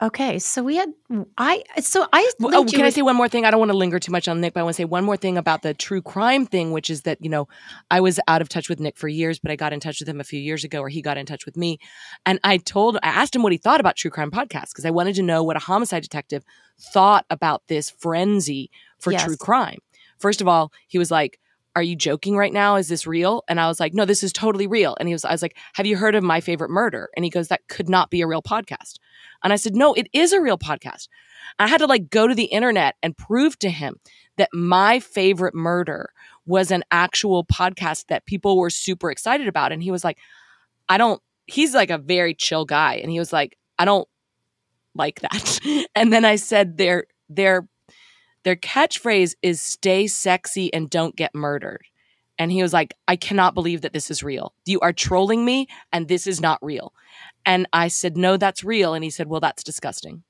Okay, so we had I so I oh, can I say one more thing? I don't want to linger too much on Nick, but I want to say one more thing about the true crime thing, which is that you know I was out of touch with Nick for years, but I got in touch with him a few years ago, or he got in touch with me, and I told I asked him what he thought about true crime podcasts because I wanted to know what a homicide detective thought about this frenzy for yes. true crime. First of all, he was like, are you joking right now? Is this real? And I was like, no, this is totally real. And he was, I was like, have you heard of My Favorite Murder? And he goes, that could not be a real podcast. And I said, no, it is a real podcast. I had to like go to the internet and prove to him that my favorite murder was an actual podcast that people were super excited about. And he was like, I don't, he's like a very chill guy. And he was like, I don't like that. and then I said, their, their, their catchphrase is stay sexy and don't get murdered. And he was like, I cannot believe that this is real. You are trolling me and this is not real. And I said, No, that's real. And he said, Well, that's disgusting.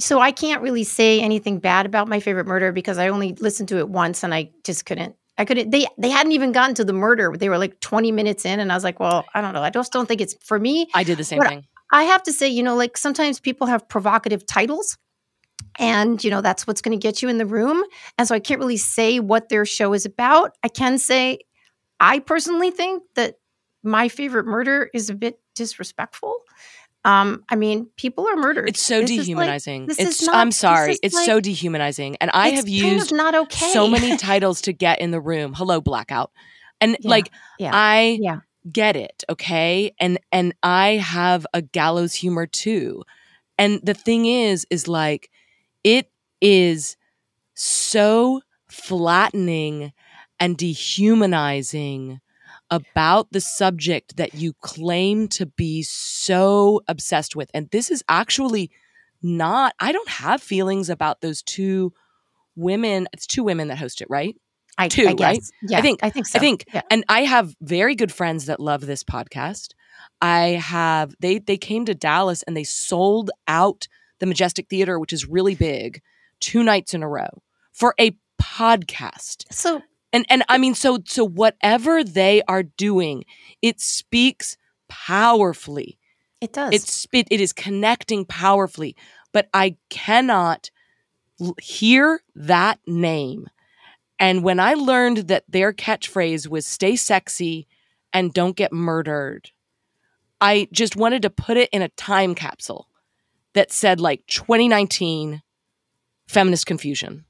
So I can't really say anything bad about my favorite murder because I only listened to it once and I just couldn't. I couldn't. They they hadn't even gotten to the murder. They were like twenty minutes in, and I was like, "Well, I don't know. I just don't think it's for me." I did the same thing. I have to say, you know, like sometimes people have provocative titles, and you know that's what's going to get you in the room. And so I can't really say what their show is about. I can say, I personally think that my favorite murder is a bit disrespectful. Um, I mean, people are murdered. It's so this dehumanizing. Like, it's. Not, I'm sorry. It's like, so dehumanizing, and I have used not okay. so many titles to get in the room. Hello, blackout, and yeah, like yeah, I yeah. get it, okay, and and I have a gallows humor too, and the thing is, is like it is so flattening and dehumanizing about the subject that you claim to be so obsessed with. And this is actually not, I don't have feelings about those two women. It's two women that host it, right? I, two, I right? Yeah, I think I think so. I think, yeah. and I have very good friends that love this podcast. I have they they came to Dallas and they sold out the Majestic Theater, which is really big, two nights in a row for a podcast. So And and I mean so so whatever they are doing, it speaks powerfully. It does. It's it, it is connecting powerfully, but I cannot l- hear that name. And when I learned that their catchphrase was stay sexy and don't get murdered, I just wanted to put it in a time capsule that said like 2019 feminist confusion.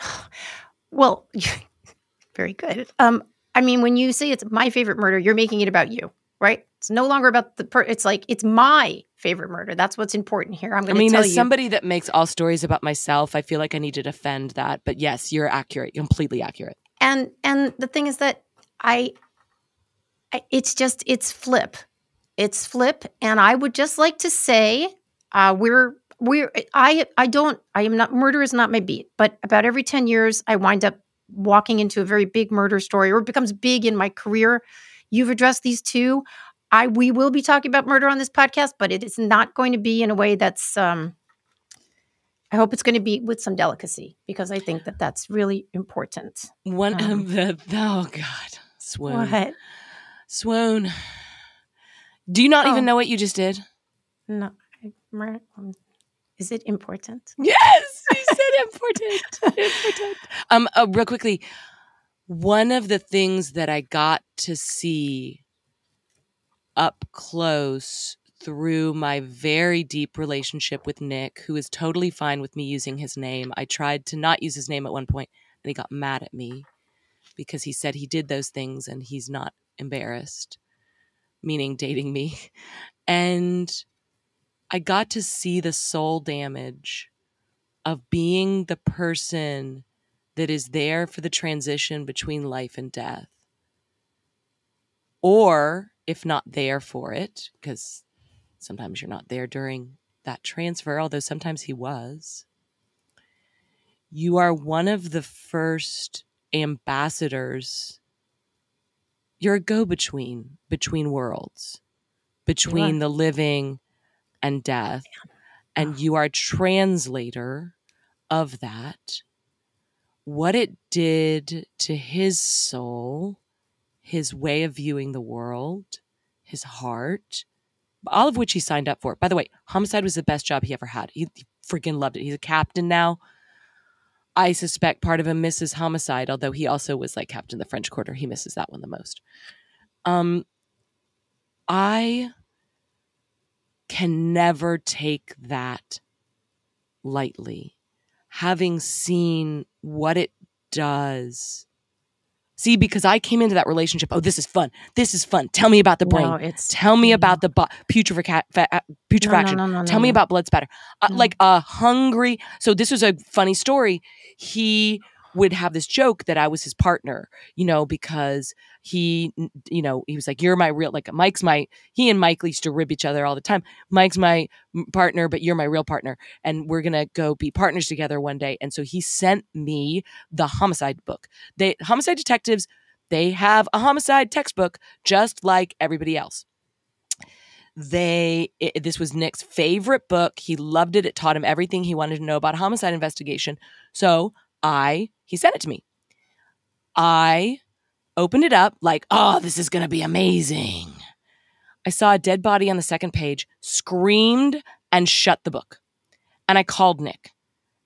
well, very good. Um, I mean, when you say it's my favorite murder, you're making it about you, right? It's no longer about the per. It's like it's my favorite murder. That's what's important here. I'm going to mean, tell as you. somebody that makes all stories about myself, I feel like I need to defend that. But yes, you're accurate, completely accurate. and and the thing is that I, I it's just it's flip it's flip and i would just like to say uh we're we're i i don't i am not murder is not my beat but about every 10 years i wind up walking into a very big murder story or it becomes big in my career you've addressed these two i we will be talking about murder on this podcast but it is not going to be in a way that's um I hope it's going to be with some delicacy because I think that that's really important. One Um, of the oh god, swoon, What? swoon. Do you not Oh. even know what you just did? No. Um, Is it important? Yes, you said important. important. Um, uh, real quickly, one of the things that I got to see up close through my very deep relationship with Nick, who is totally fine with me using his name. I tried to not use his name at one point, and he got mad at me because he said he did those things and he's not embarrassed, meaning dating me. And I got to see the soul damage of being the person that is there for the transition between life and death. Or if not there for it, because sometimes you're not there during that transfer, although sometimes he was, you are one of the first ambassadors. You're a go between between worlds, between the living and death. And you are a translator of that. What it did to his soul, his way of viewing the world, his heart, all of which he signed up for. By the way, homicide was the best job he ever had. He, he freaking loved it. He's a captain now. I suspect part of him misses homicide, although he also was like captain of the French Quarter. He misses that one the most. Um, I can never take that lightly. Having seen what it does. See, because I came into that relationship, oh, this is fun. This is fun. Tell me about the brain. No, it's Tell me about the bu- putrefac- fa- uh, putrefaction. No, no, Tell me about blood spatter. Uh, No. Like a hungry. So this was a funny story. He would have this joke that I was his partner, you know, because he, you know, he was like, "You're my real." Like Mike's my. He and Mike used to rib each other all the time. Mike's my partner, but you're my real partner, and we're gonna go be partners together one day. And so he sent me the homicide book. They homicide detectives. They have a homicide textbook just like everybody else they it, this was Nick's favorite book. He loved it. It taught him everything he wanted to know about homicide investigation. So I he sent it to me. I opened it up like, "Oh, this is going to be amazing." I saw a dead body on the second page, screamed and shut the book. And I called Nick.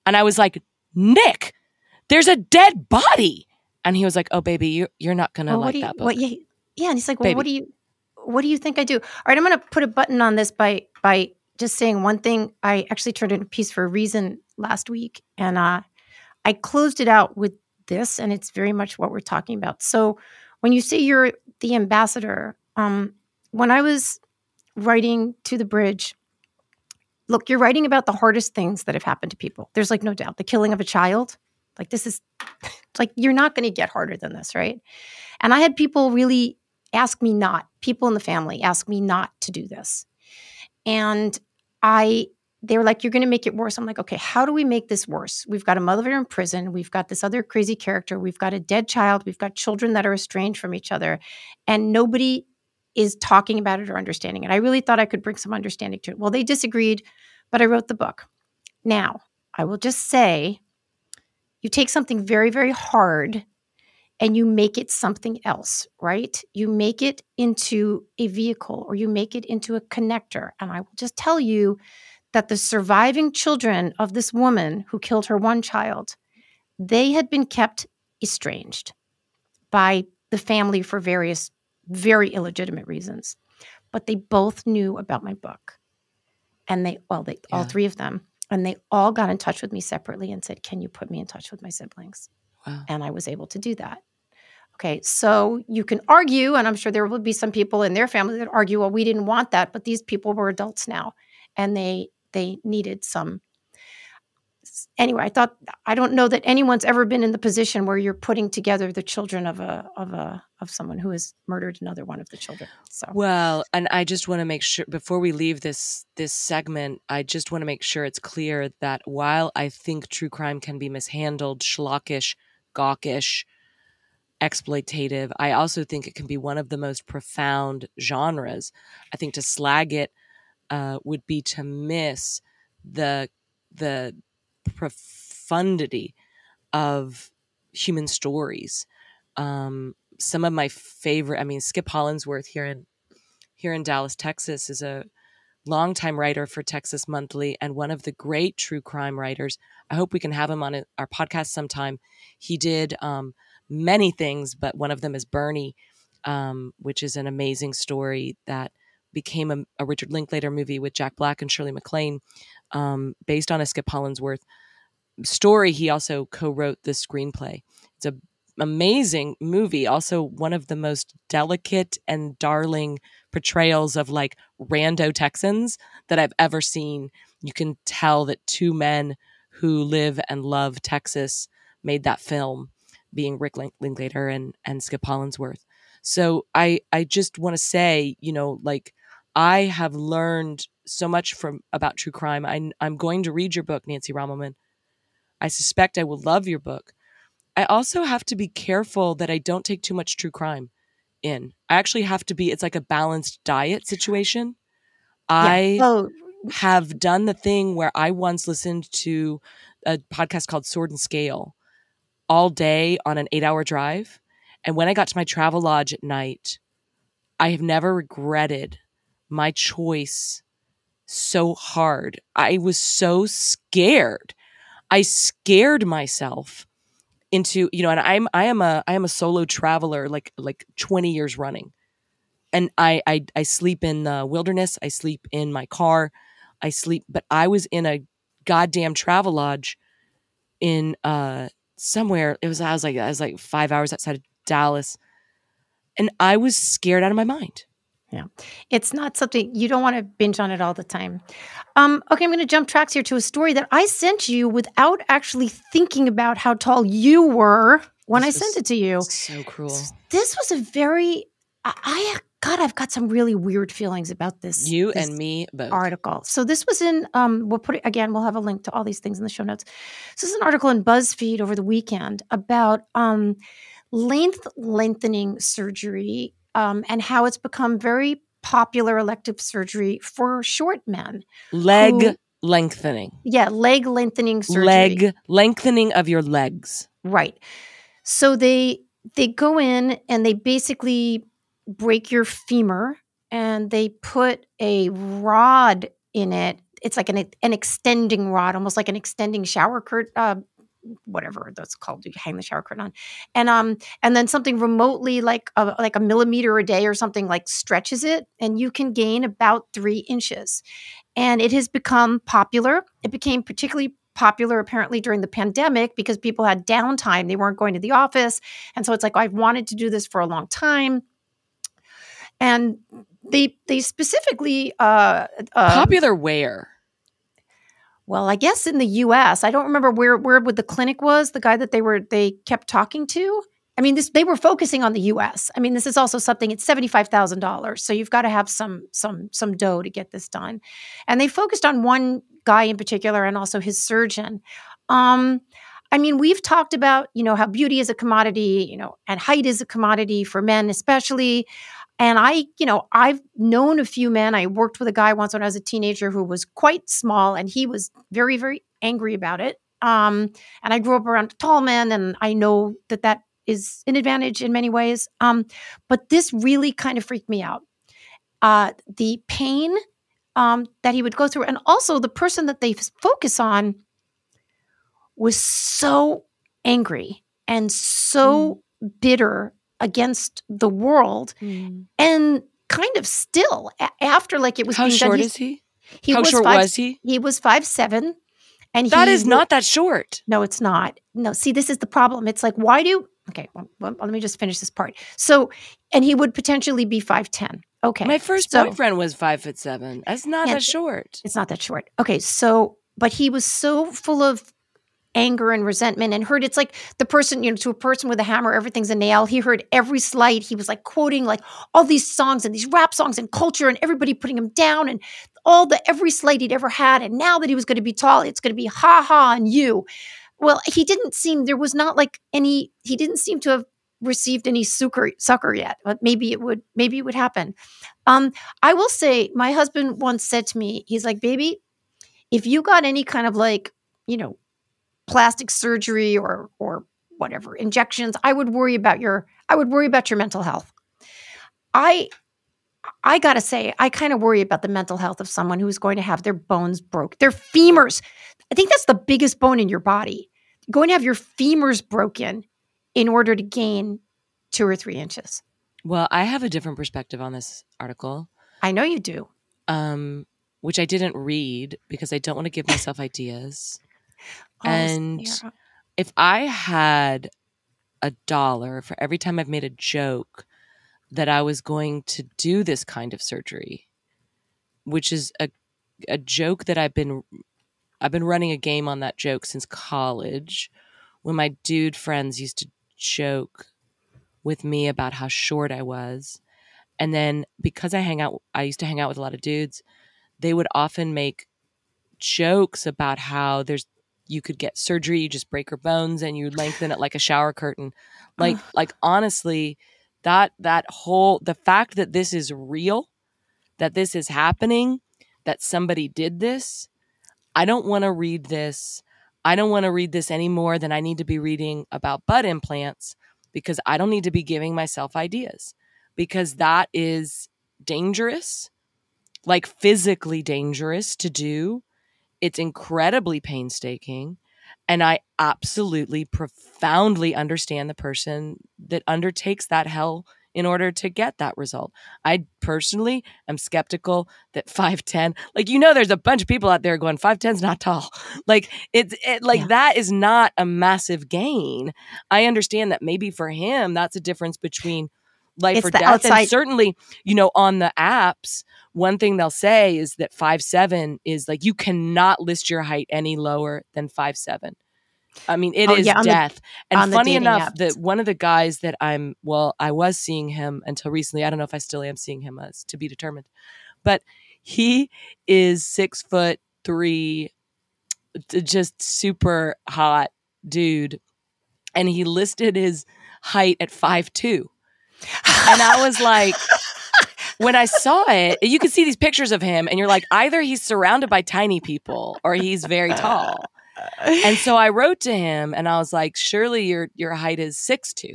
And I was like, "Nick, there's a dead body." And he was like, "Oh, baby, you you're not going to Well, like you, that book." What, yeah, yeah, and he's like, well, what do you, what do you think I do? All right, I'm going to put a button on this by by just saying one thing. I actually turned in a piece for a reason last week, and uh, I closed it out with this, and it's very much what we're talking about. So, when you say you're the ambassador, um, when I was writing to the bridge, look, you're writing about the hardest things that have happened to people. There's like no doubt the killing of a child. Like this is like you're not going to get harder than this, right? And I had people really ask me not, people in the family ask me not to do this. And I, they were like, you're going to make it worse. I'm like, okay, how do we make this worse? We've got a mother in prison. We've got this other crazy character. We've got a dead child. We've got children that are estranged from each other. And nobody is talking about it or understanding it. I really thought I could bring some understanding to it. Well, they disagreed, but I wrote the book. Now, I will just say you take something very, very hard and you make it something else, right? You make it into a vehicle or you make it into a connector. And I will just tell you that the surviving children of this woman who killed her one child, they had been kept estranged by the family for various very illegitimate reasons. But they both knew about my book. And they, well, they, yeah. all three of them, and they all got in touch with me separately and said, Can you put me in touch with my siblings? Wow. And I was able to do that. Okay, so you can argue, and I'm sure there will be some people in their family that argue, well, we didn't want that, but these people were adults now, and they they needed some. Anyway, I thought I don't know that anyone's ever been in the position where you're putting together the children of a of a of someone who has murdered another one of the children. So well, and I just want to make sure before we leave this this segment, I just want to make sure it's clear that while I think true crime can be mishandled, schlockish, gawkish exploitative. I also think it can be one of the most profound genres. I think to slag it uh, would be to miss the the profundity of human stories. Um, some of my favorite, I mean, Skip Hollandsworth here in here in Dallas, Texas, is a longtime writer for Texas Monthly and one of the great true crime writers. I hope we can have him on our podcast sometime. He did um, many things, but one of them is Bernie, um, which is an amazing story that became a, a, Richard Linklater movie with Jack Black and Shirley MacLaine, um, based on a Skip Hollandsworth story. He also co-wrote the screenplay. It's a amazing movie. Also, one of the most delicate and darling portrayals of like rando Texans that I've ever seen. You can tell that two men who live and love Texas made that film being Rick Linklater and and Skip Hollandsworth. So I I just want to say, you know, like I have learned so much from about true crime. I, I'm going to read your book, Nancy Rommelmann. I suspect I will love your book. I also have to be careful that I don't take too much true crime in. I actually have to be. It's like a balanced diet situation. I oh. have done the thing where I once listened to a podcast called Sword and Scale all day on an eight hour drive. And when I got to my travel lodge at night, I have never regretted my choice so hard. I was so scared. I scared myself into, you know, and I'm I am a I am a solo traveler like like 20 years running. And I I I sleep in the wilderness, I sleep in my car, I sleep but I was in a goddamn travel lodge in uh somewhere. It was I was like I was like five hours outside of Dallas, and I was scared out of my mind. Yeah, it's not something you don't want to binge on it all the time. Um, okay, I'm going to jump tracks here to a story that I sent you without actually thinking about how tall you were when this I sent it to you. So cruel. This was a very I, I God, I've got some really weird feelings about this. You this and me both. Article. So this was in. Um, we'll put it again. We'll have a link to all these things in the show notes. This is an article in BuzzFeed over the weekend about um, length lengthening surgery um, and how it's become very popular elective surgery for short men. Leg who, lengthening. Yeah, leg lengthening surgery. Leg lengthening of your legs. Right. So they they go in and they basically break your femur and they put a rod in it. It's like an, an extending rod, almost like an extending shower curtain, uh, whatever that's called. You hang the shower curtain on, and um, and then something remotely like a, like a millimeter a day or something like stretches it, and you can gain about three inches. And it has become popular. It became particularly popular apparently during the pandemic because people had downtime. They weren't going to the office. And so it's like, I've wanted to do this for a long time and they they specifically uh, uh, popular where well i guess in the us i don't remember where where the clinic was the guy that they were they kept talking to? I mean this they were focusing on the us i mean this is also something it's $75000 so you've got to have some some some dough to get this done. And they focused on one guy in particular and also his surgeon. Um I mean, we've talked about, you know, how beauty is a commodity, you know, and height is a commodity for men, especially. And I, you know, I've known a few men. I worked with a guy once when I was a teenager who was quite small and he was very, very angry about it. Um, and I grew up around tall men and I know that that is an advantage in many ways. Um, but this really kind of freaked me out. Uh, the pain um, that he would go through, and also the person that they focus on was so angry and so mm. bitter against the world, mm. and kind of still after like it was. How short done, is he? He How was short five, was he? He was five seven, and that he, is not that short. No, it's not. No, see, this is the problem. It's like, why do? Okay, well, well, let me just finish this part. So, and he would potentially be five ten. Okay, my first so, boyfriend was five foot seven. That's not Yeah, that short. It's not that short. Okay, so, but he was so full of anger and resentment and heard it's like the person, you know, to a person with a hammer, everything's a nail. He heard every slight. He was like quoting like all these songs and these rap songs and culture and everybody putting him down and all the every slight he'd ever had. And now that he was going to be tall, it's going to be ha ha on you. Well, he didn't seem there was not like any. He didn't seem to have received any succor sucker yet, but maybe it would maybe it would happen. Um, I will say, my husband once said to me, he's like, "Baby, if you got any kind of like, you know, plastic surgery or or whatever injections, I would worry about your I would worry about your mental health." I I got to say, I kind of worry about the mental health of someone who's going to have their bones broke, their femurs. I think that's the biggest bone in your body. You're going to have your femurs broken in order to gain two or three inches. Well, I have a different perspective on this article, I know you do. um, which I didn't read because I don't want to give myself ideas. Oh, And- Sarah. If I had a dollar for every time I've made a joke that I was going to do this kind of surgery, which is a a joke that I've been I've been running a game on that joke since college when my dude friends used to joke with me about how short I was. And then because I hang out I used to hang out with a lot of dudes, they would often make jokes about how there's you could get surgery, you just break your bones and you lengthen it like a shower curtain. Like like honestly, that that whole the fact that this is real, that this is happening, that somebody did this, I don't want to read this. I don't want to read this any more than I need to be reading about butt implants because I don't need to be giving myself ideas because that is dangerous, like physically dangerous to do. It's incredibly painstaking. And I absolutely profoundly understand the person that undertakes that hell in order to get that result. I personally am skeptical that 5'10, like, you know, there's a bunch of people out there going, 5'10's not tall. Like, it's it, like Yeah. that is not a massive gain. I understand that maybe for him, that's a difference between life It's or death. outside- And certainly, you know, on the apps, one thing they'll say is that five seven is like you cannot list your height any lower than five seven. I mean, it oh, is Oh, yeah, on the- death. and funny enough, that one of the guys that I'm well, I was seeing him until recently. I don't know if I still am seeing him as to be determined, but he is six foot three, just super hot dude, and he listed his height at five two and I was like, when I saw it, you could see these pictures of him, and you're like, either he's surrounded by tiny people or he's very tall. And so I wrote to him, and I was like, surely your your height is six two.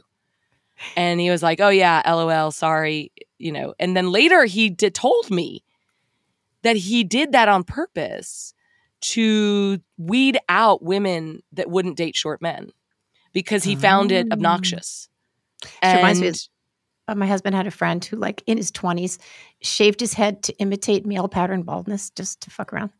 And he was like, oh yeah, lol, sorry, you know. And then later he did, told me that he did that on purpose to weed out women that wouldn't date short men because he found it Oh. obnoxious. Which reminds me of- Uh, my husband had a friend who, like in his twenties, shaved his head to imitate male pattern baldness just to fuck around.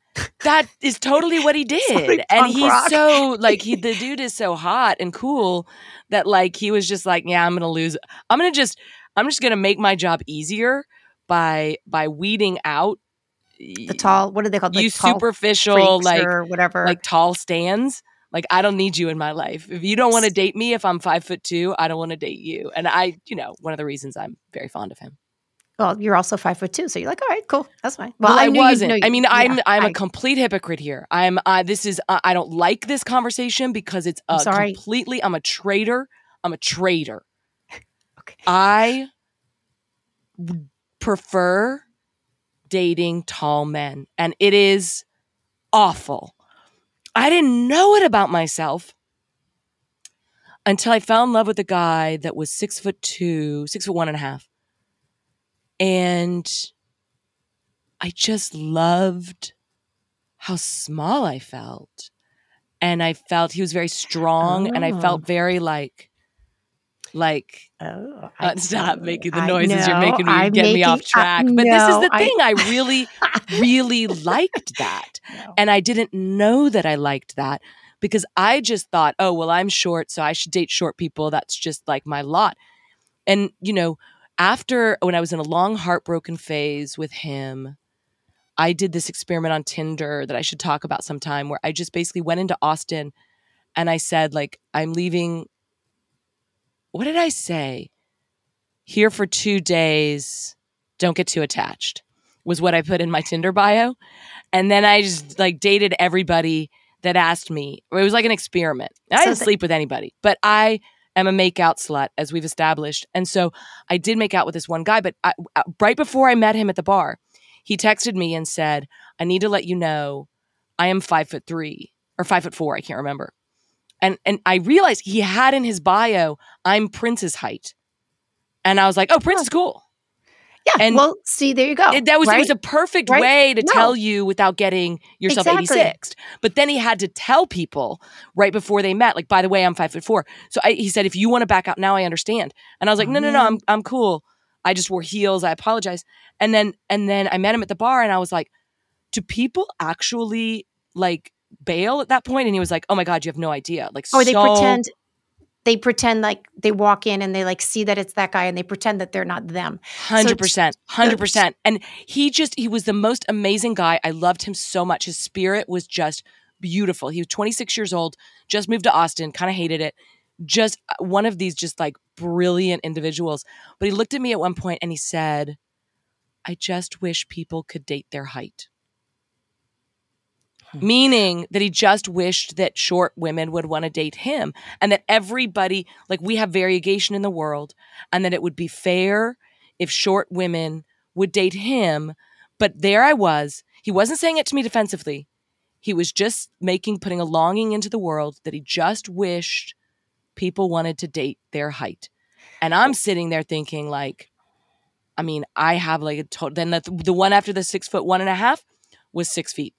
That is totally what he did. like and he's rock. so like he the dude is so hot and cool that like he was just like, yeah, I'm going to lose I'm going to just I'm just going to make my job easier by by weeding out The tall, what are they called? you Like tall superficial like or whatever. like tall stands. Like I don't need you in my life. If you don't want to date me if I'm 5 foot 2, I don't want to date you. And I, you know, one of the reasons I'm very fond of him. well, you're also five foot two, so you're like, all right, cool, that's fine. Well, Well, I you'd wasn't. know- I mean, yeah, I'm I'm a I- complete hypocrite here. I'm uh, this is uh, I don't like this conversation because it's I'm uh, sorry. completely. I'm a traitor. I'm a traitor. Okay. I prefer dating tall men, and it is awful. I didn't know it about myself until I fell in love with a guy that was six foot two, six foot one and a half. And I just loved how small I felt. And I felt he was very strong and I Oh. felt very like like Oh, uh, stop making the I noises you're making me I'm get me making- off I- track. but this is no, the I- thing. I really, really liked that. No. And I didn't know that I liked that because I just thought, oh, well, I'm short, so I should date short people. That's just like my lot. And, you know, after when I was in a long heartbroken phase with him, I did this experiment on Tinder that I should talk about sometime where I just basically went into Austin and I said, like, I'm leaving. What did I say? Here for two days. Don't get too attached, was what I put in my Tinder bio. And then I just like dated everybody that asked me. It was like an experiment. I So didn't sleep with anybody, but I am a makeout slut, as we've established. And so I did make out with this one guy, but I, uh, right before I met him at the bar, he texted me and said, I need to let you know I am five foot three or five foot four. I can't remember. And, and I realized he had in his bio, I'm Prince's height. And I was like, oh, Prince is cool. Yeah. And- well, see, there you go. It- that was it was a perfect Right? way to No. tell you without getting yourself Exactly. 86th. But then he had to tell people right before they met, like, by the way, I'm five foot four. So I, he said, if you want to back out now, I understand. And I was like, Oh, no, no, no. Oh, I'm I'm cool. I just wore heels. I apologize. And then and then I met him at the bar, and I was like, do people actually like bail at that? And he was like, oh my god, you have no idea. Like, they so- pretend they pretend like they walk in and they like see that it's that guy and they pretend that they're not them. Hundred percent, hundred percent. And he just he was the most amazing guy. I loved him so much. His spirit was just beautiful. He was 26 years old, just moved to Austin, kind of hated it. Just uh, one of these just like brilliant individuals. But he looked at me at one point and he said, "I just wish people could date their height." Hmm. Meaning that he just wished that short women would want to date him and that everybody, like we have variegation in the world, and that it would be fair if short women would date him. But there I was. He wasn't saying it to me defensively. He was just making, putting a longing into the world that he just wished people wanted to date their height. And I'm sitting there thinking, like, I mean, I have like a total, then the, the one after the six foot one and a half was six feet.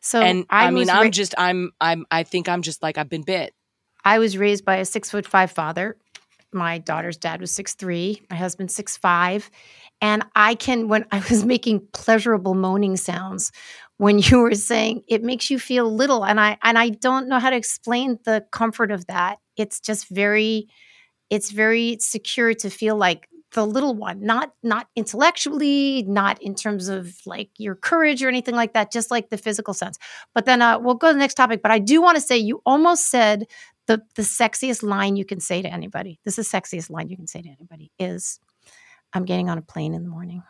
So and I, mean, was I'm just, I'm, I'm, I think I'm just like, I've been bit. I was raised by a six foot five father. My daughter's dad was six three. My husband's six five, and I can when I was making pleasurable moaning sounds when you were saying it makes you feel little, and I and I don't know how to explain the comfort of that. It's just very, it's very secure to feel like the little one, not not intellectually, not in terms of like your courage or anything like that, just like the physical sense. But then uh, we'll go to the next topic. But I do want to say you almost said the the sexiest line you can say to anybody. This is the sexiest line you can say to anybody is I'm getting on a plane in the morning.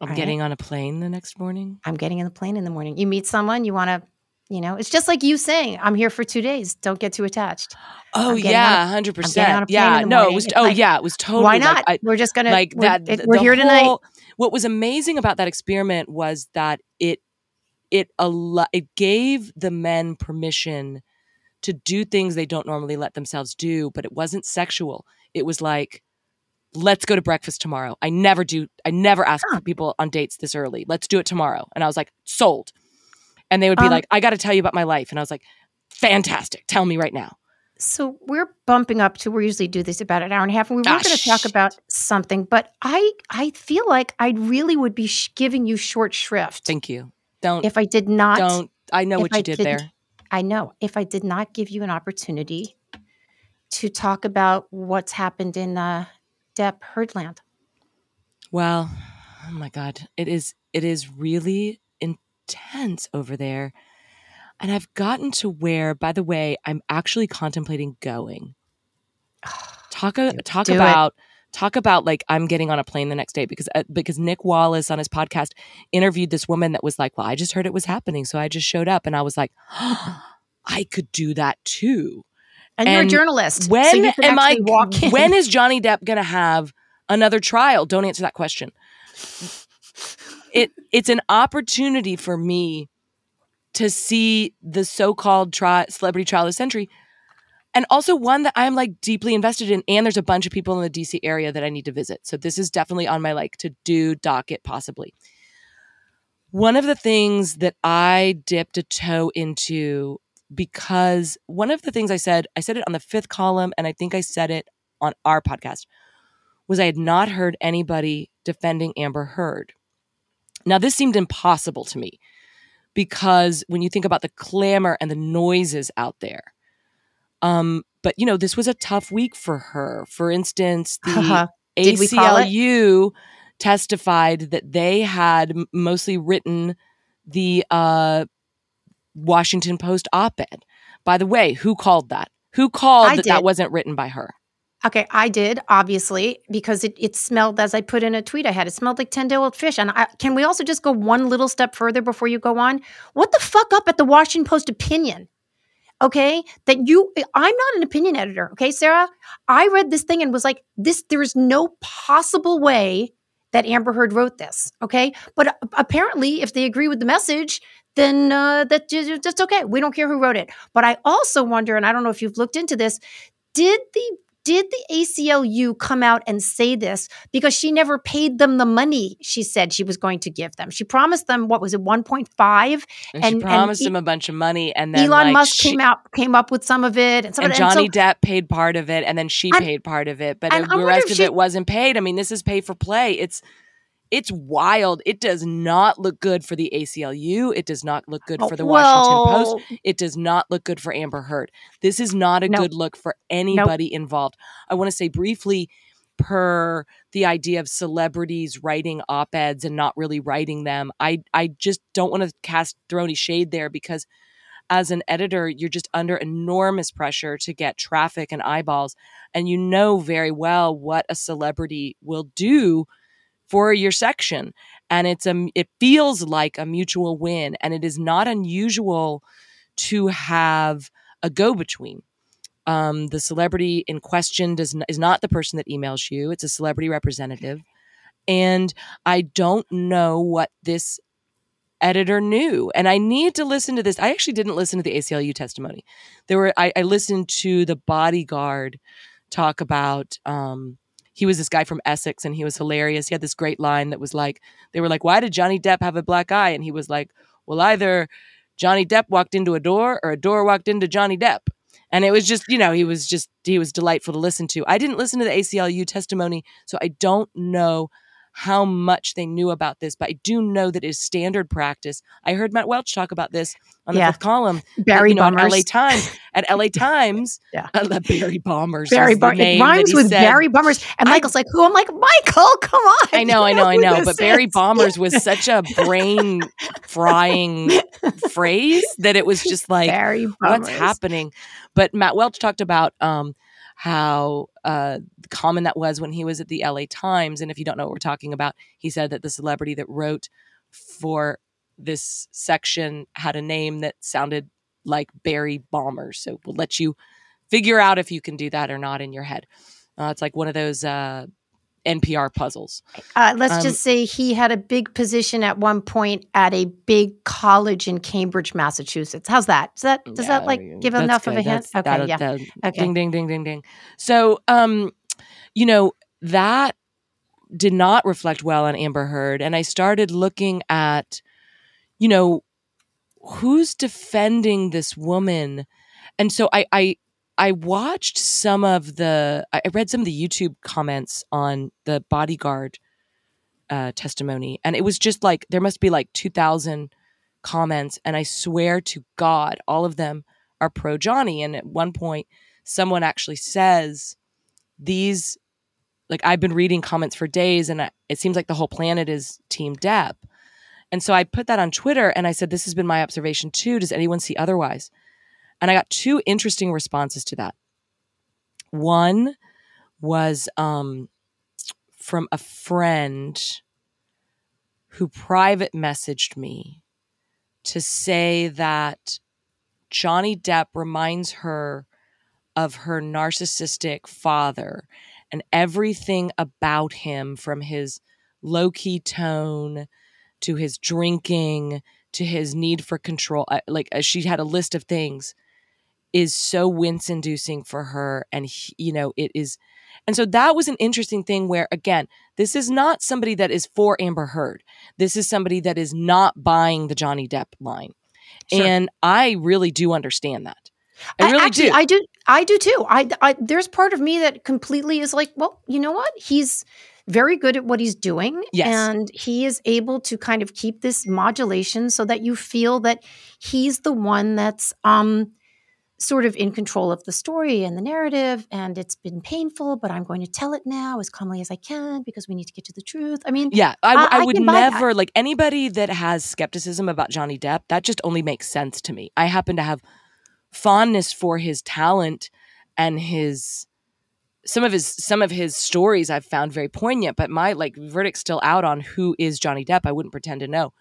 I'm Right. getting on a plane the next morning. I'm getting in the plane in the morning. You meet someone, you want to, you know, it's just like you saying, I'm here for two days. Don't get too attached. Oh yeah, hundred I'm getting on a percent. Yeah, no, it was. It's Oh like, yeah, it was totally. Why like, not? I- we're just gonna like we're, that. it- we're here tonight. What was amazing about that experiment was that it it al- it gave the men permission to do things they don't normally let themselves do, but it wasn't sexual. It was like, let's go to breakfast tomorrow. I never do. I never ask Huh. people on dates this early. Let's do it tomorrow. And I was like, sold. And they would be Um, like, I got to tell you about my life. And I was like, fantastic. Tell me right now. So we're bumping up to we usually do this about an hour and a half, and we were Ah, going to talk about something, but I I feel like I really would be sh- giving you short shrift Thank you. Don't if I did not. don't. I know what you I did there. I know if I did not give you an opportunity to talk about what's happened in uh, Depp Herdland. Well, oh my god, it is it is really intense over there. And I've gotten to where, by the way, I'm actually contemplating going. Talk a, talk do it. about talk about like I'm getting on a plane the next day because uh, because Nick Wallace on his podcast interviewed this woman that was like, "Well, I just heard it was happening, so I just showed up." And I was like, "I could do that too." And, you're a journalist. When so you am I actually walk in. when is Johnny Depp going to have another trial? Don't answer that question. It it's an opportunity for me to see the so-called tri- celebrity trial of the century and also one that I'm like deeply invested in. And there's a bunch of people in the DC area that I need to visit. So this is definitely on my like to do docket, possibly. One of the things that I dipped a toe into because one of the things I said, I said it on the fifth column, and I think I said it on our podcast, was I had not heard anybody defending Amber Heard. Now, this seemed impossible to me because when you think about the clamor and the noises out there, um, but you know, this was a tough week for her. For instance, the ACLU testified that they had mostly written the uh, Washington Post op-ed. By the way, who called that? Who called I that did. that wasn't written by her? Okay, I did obviously because it, it smelled as I put in a tweet I had. It smelled like ten day old fish. And I, can we also just go one little step further before you go on? What the fuck up at the Washington Post opinion? okay that you i'm not an opinion editor okay sarah i read this thing and was like this there's no possible way that amber heard wrote this okay but apparently if they agree with the message then uh, that okay we don't care who wrote it but i also wonder and i don't know if you've looked into this did the did the ACLU come out and say this because she never paid them the money she said she was going to give them? She promised them what was it, one point five, and, and, she promised and them a bunch of money, and then Elon like, Musk she, came out came up with some of it, and, some and it, Johnny and so, Depp paid part of it, and then she paid part of it, but the rest of she, it wasn't paid. I mean, this is pay for play. It's it's wild. It does not look good for the ACLU. It does not look good oh, for the well, Washington Post. It does not look good for Amber Heard. This is not a good look for anybody involved. I want to say briefly per the idea of celebrities writing op-eds and not really writing them. I I just don't want to cast throw any shade there because as an editor, you're just under enormous pressure to get traffic and eyeballs. And you know very well what a celebrity will do for your section and it's a it feels like a mutual win and it is not unusual to have a go between um, the celebrity in question does n- is not the person that emails you it's a celebrity representative and i don't know what this editor knew and i need to listen to this i actually didn't listen to the aclu testimony. There were i, I listened to the bodyguard talk about um, he was this guy from Essex and he was hilarious. He had this great line that was like, they were like, why did Johnny Depp have a black eye? And he was like, well, either Johnny Depp walked into a door or a door walked into Johnny Depp. And it was just, you know, he was just, he was delightful to listen to. I didn't listen to the ACLU testimony, so I don't know how much they knew about this, but I do know that it is standard practice. I heard Matt Welch talk about this on the yeah. fifth column. Barry you know. LA Times. At LA Times, yeah. Uh, Barry Bombers. Barry Bombers. It rhymes with said. Barry Bombers. And Michael's I, like, who? I'm like, Michael, come on. I know, I know, I know. But Barry Bombers was such a brain frying phrase that it was just like, Barry what's happening? But Matt Welch talked about um, how uh, common that was when he was at the LA Times. And if you don't know what we're talking about, he said that the celebrity that wrote for this section had a name that sounded like Barry Bomber. So we'll let you figure out if you can do that or not in your head. Uh, it's like one of those uh, NPR puzzles. Uh, let's um, just say he had a big position at one point at a big college in Cambridge, Massachusetts. How's that? Does that does yeah, that like give enough good. of a hint? That's, okay, yeah. That, okay. Ding ding ding ding ding. So, um, you know that did not reflect well on Amber Heard, and I started looking at, you know, who's defending this woman, and so I I I watched some of the, I read some of the YouTube comments on the bodyguard uh, testimony, and it was just like there must be like two thousand comments, and I swear to God, all of them are pro Johnny. And at one point, someone actually says these, like I've been reading comments for days, and it seems like the whole planet is Team Depp. And so I put that on Twitter, and I said, "This has been my observation too. Does anyone see otherwise?" And I got two interesting responses to that. One was um, from a friend who private messaged me to say that Johnny Depp reminds her of her narcissistic father and everything about him from his low key tone to his drinking to his need for control uh, like uh, she had a list of things is so wince inducing for her and he, you know it is and so that was an interesting thing where again this is not somebody that is for amber heard this is somebody that is not buying the johnny depp line sure. and i really do understand that I really Actually, do. I do. I do too. I, I there's part of me that completely is like, well, you know what? He's very good at what he's doing. Yes. And he is able to kind of keep this modulation so that you feel that he's the one that's um sort of in control of the story and the narrative. And it's been painful, but I'm going to tell it now as calmly as I can because we need to get to the truth. I mean, yeah, I, I, I would never like anybody that has skepticism about Johnny Depp. That just only makes sense to me. I happen to have fondness for his talent and his some of his some of his stories I've found very poignant, but my like verdict's still out on who is Johnny Depp. I wouldn't pretend to know.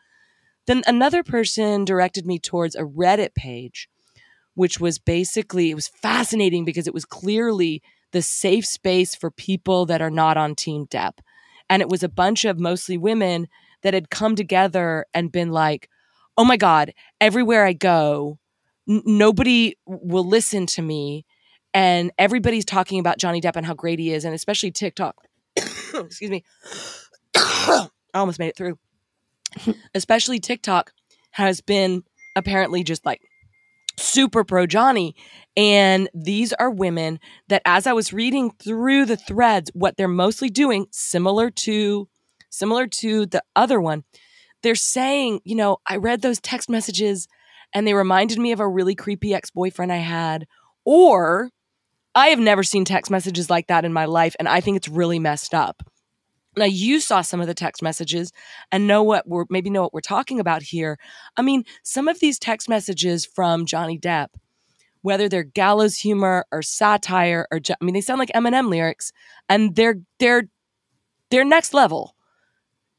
Then another person directed me towards a Reddit page, which was basically it was fascinating because it was clearly the safe space for people that are not on Team Depp. And it was a bunch of mostly women that had come together and been like, oh my God, everywhere I go, n- nobody will listen to me and everybody's talking about Johnny Depp and how great he is, and especially TikTok. Excuse me. I almost made it through. especially TikTok has been apparently just like super pro Johnny. And these are women that, as I was reading through the threads, what they're mostly doing, similar to similar to the other one, they're saying, you know, I read those text messages and they reminded me of a really creepy ex boyfriend I had, or I have never seen text messages like that in my life, and I think it's really messed up. Now you saw some of the text messages and know what we're maybe know what we're talking about here. I mean, some of these text messages from Johnny Depp, whether they're gallows humor or satire or I mean, they sound like Eminem lyrics, and they're they're they're next level.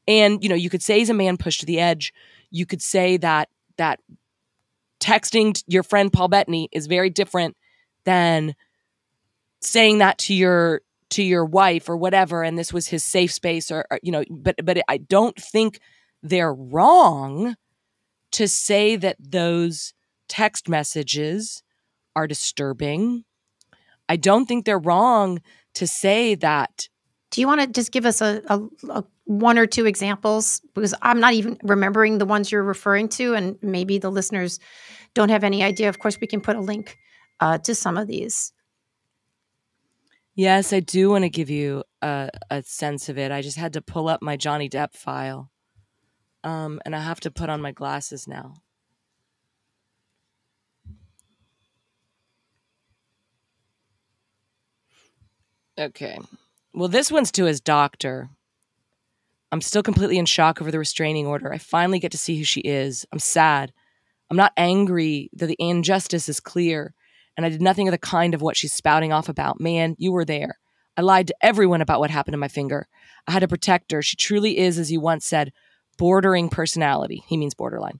And you know, you could say he's a man pushed to the edge. You could say that that texting your friend Paul Bettany is very different than saying that to your to your wife or whatever and this was his safe space or, or you know but but I don't think they're wrong to say that those text messages are disturbing. I don't think they're wrong to say that. Do you want to just give us a, a, a, one or two examples? Because I'm not even remembering the ones you're referring to, and maybe the listeners don't have any idea. Of course, we can put a link uh, to some of these. Yes, I do want to give you a, a sense of it. I just had to pull up my Johnny Depp file. Um, and I have to put on my glasses now. Okay. Well, this one's to his doctor. I'm still completely in shock over the restraining order. I finally get to see who she is. I'm sad. I'm not angry that the injustice is clear and I did nothing of the kind of what she's spouting off about. Man, you were there. I lied to everyone about what happened to my finger. I had to protect her. She truly is, as you once said, bordering personality. He means borderline.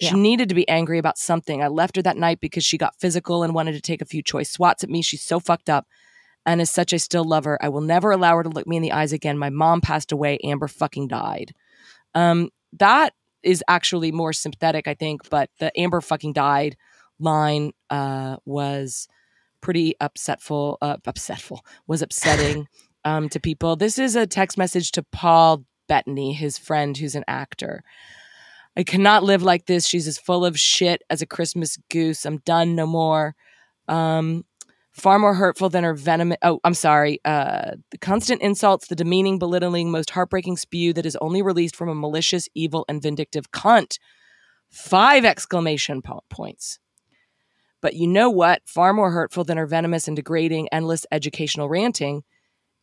She yeah. needed to be angry about something. I left her that night because she got physical and wanted to take a few choice swats at me. She's so fucked up. And as such, I still love her. I will never allow her to look me in the eyes again. My mom passed away. Amber fucking died. Um, that is actually more sympathetic, I think, but the Amber fucking died line uh, was pretty upsetful, uh, upsetful, was upsetting um, to people. This is a text message to Paul Bettany, his friend who's an actor. I cannot live like this. She's as full of shit as a Christmas goose. I'm done, no more. Um, far more hurtful than her venom. Oh, I'm sorry. Uh, the constant insults, the demeaning, belittling, most heartbreaking spew that is only released from a malicious, evil, and vindictive cunt. Five exclamation po- points. But you know what? Far more hurtful than her venomous and degrading, endless educational ranting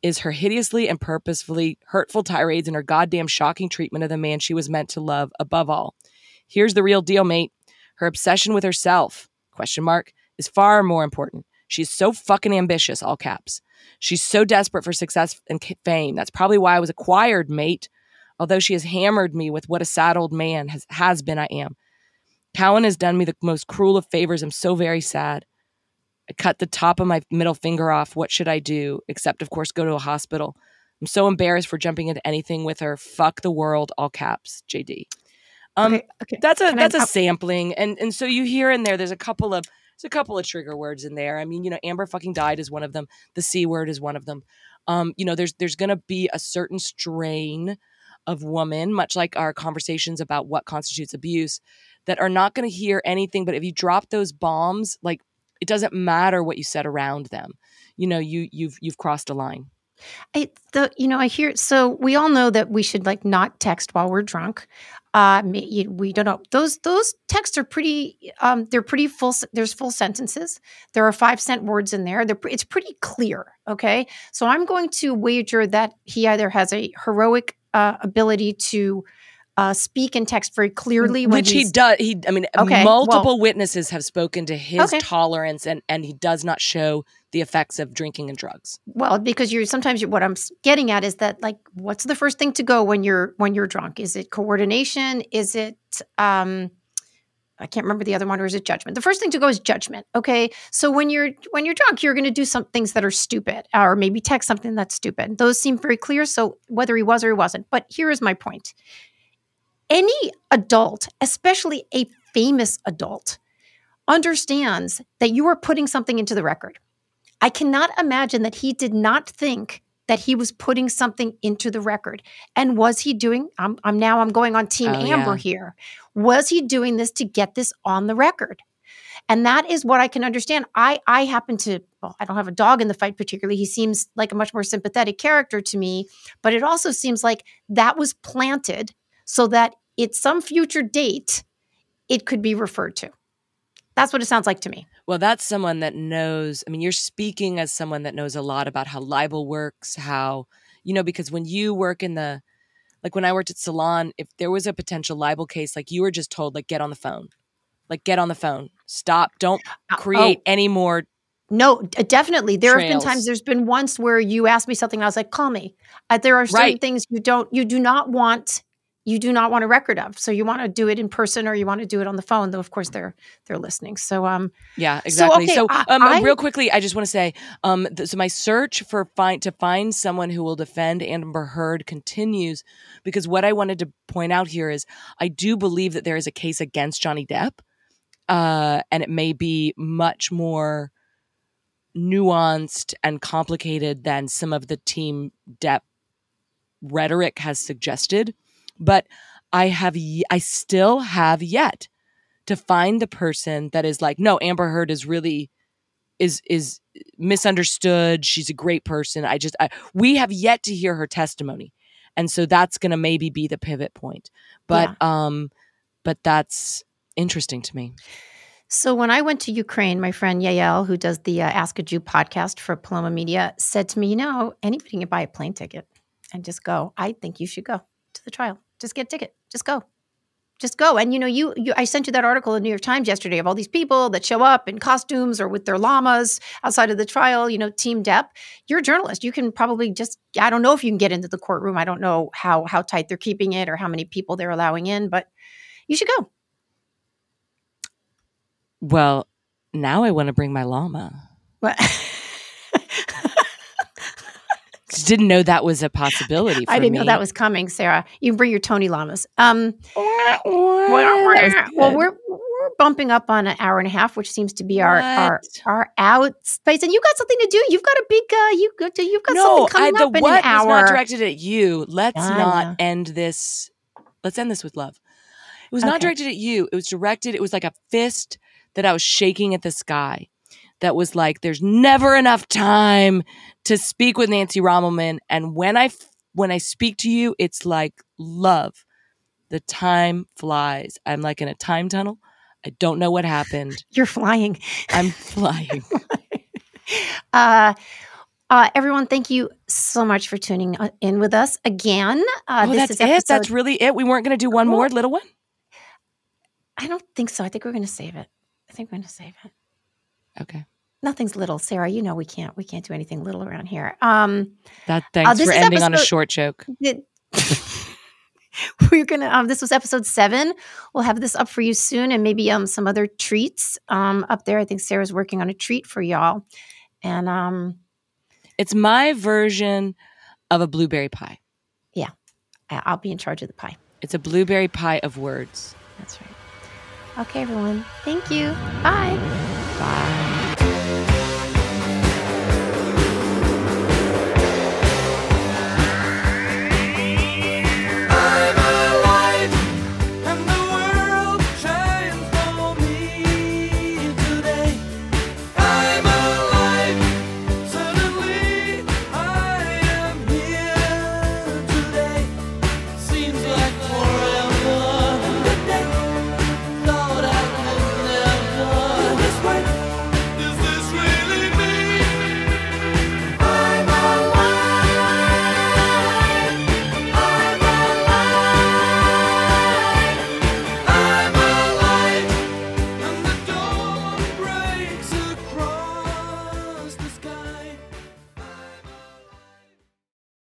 is her hideously and purposefully hurtful tirades and her goddamn shocking treatment of the man she was meant to love above all. Here's the real deal, mate. Her obsession with herself, question mark, is far more important. She's so fucking ambitious, all caps. She's so desperate for success and fame. That's probably why I was acquired, mate. Although she has hammered me with what a sad old man has, has been I am. Cowan has done me the most cruel of favors. I'm so very sad. I cut the top of my middle finger off. What should I do? Except, of course, go to a hospital. I'm so embarrassed for jumping into anything with her. Fuck the world, all caps, JD. Um, okay, okay. that's a Can that's a uh, sampling, and and so you hear in there. There's a couple of there's a couple of trigger words in there. I mean, you know, Amber fucking died is one of them. The c word is one of them. Um, you know, there's there's gonna be a certain strain of woman, much like our conversations about what constitutes abuse, that are not going to hear anything. But if you drop those bombs, like it doesn't matter what you said around them. You know, you you've you've crossed a line. I, the you know I hear so we all know that we should like not text while we're drunk. Uh, we don't know those those texts are pretty. Um, they're pretty full. There's full sentences. There are five cent words in there. They're it's pretty clear. Okay, so I'm going to wager that he either has a heroic uh, ability to uh, speak and text very clearly, when Which he does. He, I mean, Okay, multiple witnesses have spoken to his Okay. tolerance, and and he does not show the effects of drinking and drugs. Well, because you're sometimes you're, what I'm getting at is that like, what's the first thing to go when you're when you're drunk? Is it coordination? Is it um, I can't remember the other one, or is it judgment? The first thing to go is judgment. Okay, so when you're when you're drunk, you're going to do some things that are stupid, or maybe text something that's stupid. Those seem very clear. So whether he was or he wasn't, but here is my point: any adult, especially a famous adult, understands that you are putting something into the record. I cannot imagine that he did not think that he was putting something into the record. And was he doing I'm, I'm now I'm going on team Oh, Amber yeah. here. Was he doing this to get this on the record? And that is what I can understand. I I happen to well, I don't have a dog in the fight particularly. He seems like a much more sympathetic character to me, but it also seems like that was planted so that at some future date it could be referred to. That's what it sounds like to me. Well, that's someone that knows. I mean, you're speaking as someone that knows a lot about how libel works, how, you know, because when you work in the, like when I worked at Salon, if there was a potential libel case, like you were just told, like, get on the phone, like, get on the phone, stop, don't Uh, create oh. any more. No, definitely. There have been times. There's been once where you asked me something, and I was like, "Call me." Uh, there are certain Right. things you don't, you do not want, you do not want a record of. So you want to do it in person, or you want to do it on the phone. Though, of course, they're they're listening. So, um, Yeah, exactly. okay, So, um, I- real quickly, I just want to say, um, th- so my search for find to find someone who will defend Amber Heard continues because what I wanted to point out here is I do believe that there is a case against Johnny Depp, uh, and it may be much more nuanced and complicated than some of the Team Depp rhetoric has suggested. But I have, y- I still have yet to find the person that is like, no, Amber Heard is really is is misunderstood. She's a great person. I just I, we have yet to hear her testimony, and so that's going to maybe be the pivot point. But um, but that's interesting to me. so when I went to Ukraine, my friend Yael, who does the uh, Ask a Jew podcast for Paloma Media, said to me, "You know, anybody can buy a plane ticket and just go. I think you should go to the trial. Just get a ticket. Just go." just go. And you know, you, you I sent you that article in New York Times yesterday of all these people that show up in costumes or with their llamas outside of the trial. You know, Team Depp. You're a journalist. You can probably just I don't know if you can get into the courtroom. I don't know how how tight they're keeping it or how many people they're allowing in, but you should go. Well, now I want to bring my llama. Just didn't know that was a possibility. For I didn't know that was coming, Sarah. You can bring your Tony Lamas. Um, well, well, we're we're bumping up on an hour and a half, which seems to be our our What? our out space. And you got something to do. You've got a big uh, you got you've got no, something I, coming the up in what an hour. was not directed at you. Let's I not end this. Let's end this with love. It was not directed at you. It was directed. It was like a fist that I was shaking at the sky. That was like, there's never enough time to speak with Nancy Rommelmann, and when I when I speak to you, it's like love. The time flies. I'm like in a time tunnel. I don't know what happened. You're flying. I'm flying. Uh, uh, everyone, thank you so much for tuning uh, in with us again. Uh, oh, this that's is it. That's really it. We weren't going to do one more little one. I don't think so. I think we're going to save it. I think we're going to save it. Okay. Nothing's little, Sarah. You know we can't we can't do anything little around here. Um, That thanks this for ending on a short joke. it- we're gonna um this was episode seven we'll have this up for you soon and maybe um some other treats um up there i think sarah's working on a treat for y'all and um It's my version of a blueberry pie. yeah i'll be in charge of the pie It's a blueberry pie of words. That's right. Okay, everyone. Thank you. Bye. Bye.